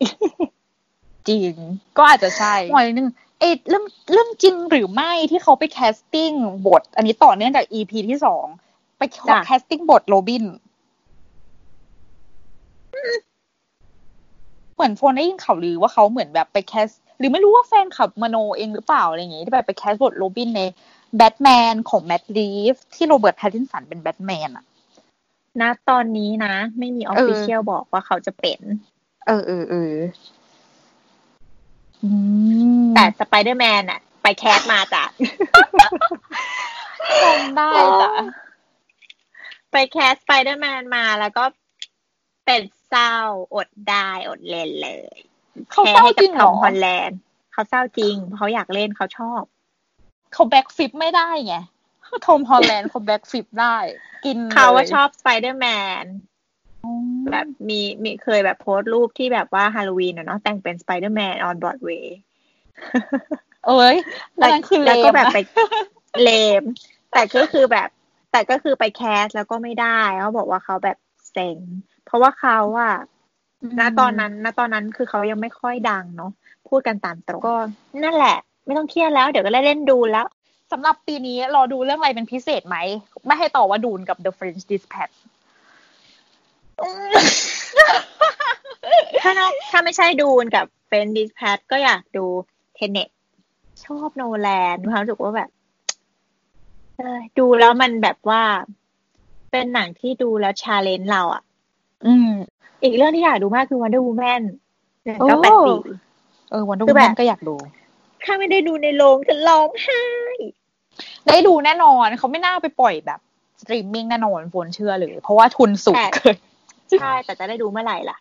จริง ก็อาจจะใช่หน่อยนึงเอยเรื่องเรื่องจริงหรือไม่ที่เขาไป casting บท อันนี้ต่อเนื่องจาก EP ที่สองไปจ้ะ casting บทโรบิน เหมือนโฟนได้ยินข่าวลือว่าเขาเหมือนแบบไป cast หรือไม่รู้ว่าแฟนคลับมโนเองหรือเปล่าอะไรอย่างงี้ที่แบบไป cast บทโรบินในแบทแมนของแม t รีฟที่โรเบิร์ตแพตตินสันเป็นแบทแมนอะณตอนนี้นะ ไม่มี official บอกว่าเขาจะเป็น เออเออเอออืมแต่สไปเดอร์แมนอะไปแคสมาจ้ะจำได้จ้ะไปแคสสไปเดอร์แมนมาแล้วก็ เป็นเศร้าอดได้อดเล่นเลยเขาเศร้าให้จริงทเหรออมฮอลแลนด์เขาเศร้าจริงเพราะเขาอยากเล่นเขาชอบเขาแบ็กฟลิปไม่ได้ไงโทมฮอลแลนด์เขาแบ็กฟลิปได้ กินเขาว่าลยชอบสไปเดอร์แมนแบบมีมีเคยแบบโพสต์รูปที่แบบว่าฮาโลวีนอะเนาะแต่งเป็นสไปเดอร์แมนออนบรอดเวย์เอ้ยอันนั้นคือเลแล้วมก็แบบนะไปเลม แต่ก็คือแบบ แต่ก็คือไปแคสแล้วก็ไม่ได้เขาบอกว่าเขาแบบเซ็ง เพราะว่าเขาอะณตอนนั้นณตอนนั้นคือเขายังไม่ค่อยดังเนาะพูดกันตามตรงก็ นั่นแหละ ไม่ต้องเครียดแล้ว เดี๋ยวก็ได้เล่นดูแล้วสำหรับปีนี้รอดูเรื่องอะไรเป็นพิเศษไหม ไม่ให้ตอบว่า Dune กับ The French Dispatch ถ้านอกถ้าไม่ใช่ Dune กับ French Dispatch ก็อยากดู Tenet ชอบโนแลนมีความรู้สึกว่าแบบเออดูแล้วมันแบบว่า เป็นหนังที่ดูแล้ว challenge เราอะ อืม อีกเรื่องที่อยากดูมากคือ Wonder Woman หนึ่งเก้าแปดสี่เออวันดูคือแมแบบนก็อยากดู ถ้าไม่ได้ดูในโรงจะร้องไห้ ได้ดูแน่นอนเขาไม่น่าไปปล่อยแบบสตรีมมิ่งแน่นอนฝนเชื่อเลย เพราะว่าทุนสูงแต่เกินใช่ แต่จะได้ดูเมื่อไหร่ล่ะ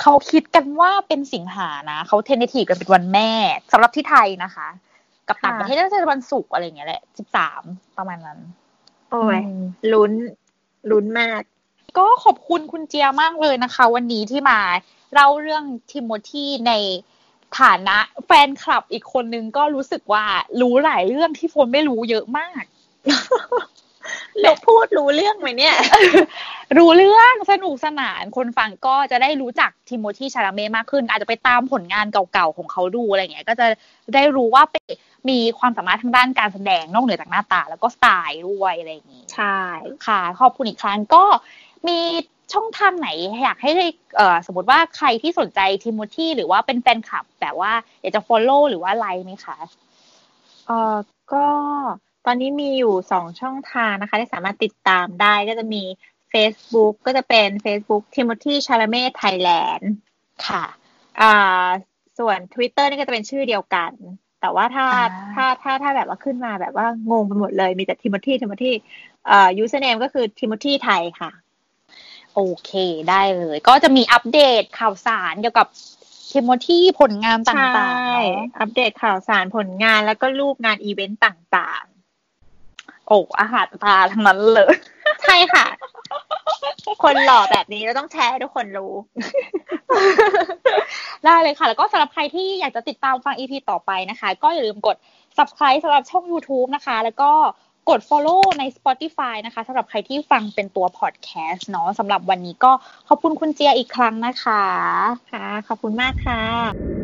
เขาคิดกันว่าเป็นสิงหานะ เขา tentative กันเป็นวันแม่สำหรับที่ไทยนะคะ กับต่างประเทศน่าจะเป็นวันศุกร์อะไรอย่างเงี้ยแหละสิบสามประมาณนั้น โอ้ยอืมลุ้นลุ้นมาก ก็ขอบคุณคุณเจียมากเลยนะคะ วันนี้ที่มาเล่าเรื่องทิโมธีในฐานะแฟนคลับอีกคนนึงก็รู้สึกว่ารู้หลายเรื่องที่โฟนไม่รู้เยอะมากเราพูดรู้เรื่องไหมเนี่ย รู้เรื่องสนุกสนานคนฟังก็จะได้รู้จักทิโมธีชาลาเม่มากขึ้น อาจจะไปตามผลงานเก่าๆของเขาดูอะไรเงี้ย ก็จะได้รู้ว่าเป็นมีความสามารถทางด้านการแสดงนอกเหนือจากหน้าตา แล้วก็สไตล์ด้วยอะไรอย่างงี้ ใช่ค่ะ ขอบคุณอีกครั้งก็ มีช่องทางไหนอยากให้เอ่อสมมติว่าใครที่สนใจทิโมธีหรือว่าเป็นแฟนคลับแบบว่าอยากจะ follow หรือว่าไลค์ไหมคะเอ่อก็ตอนนี้มีอยู่สองช่องทางนะคะ ที่สามารถติดตามได้ก็จะมี Facebook ก็จะเป็น Facebook Timothy Chalamet Thailand ค่ะอ่าส่วน Twitter นี่ก็จะเป็นชื่อเดียวกัน แต่ว่าถ้าอ่าถ้าถ้าถ้าแบบว่าขึ้นมาแบบว่างงไปหมดเลยมีแต่ Timothy Timothy เอ่อ username ก็คือ Timothy ไทยค่ะ โอเคได้เลย ก็จะมีอัปเดตข่าวสารเกี่ยวกับทิโมธีผลงานต่างๆใช่เนาะอัปเดตข่าวสารผลงานแล้วก็รูปงานอีเวนต์ต่างโอ้อาหารตาทั้งนั้นเลยๆใช่ค่ะ คนหล่อแบบนี้เราต้องแชร์ให้ทุกคนรู้ ได้เลยค่ะ แล้วก็สำหรับใครที่อยากจะติดตามฟัง EP ต่อไปนะคะ ก็อย่าลืมกด subscribe สำหรับช่อง YouTube นะคะ แล้วก็ กด follow ใน Spotify นะคะสำหรับใครที่ฟังเป็นตัว podcast เนาะสำหรับวันนี้ก็ขอบคุณคุณเจียอีกครั้งนะคะ ค่ะ ขอบคุณมากค่ะ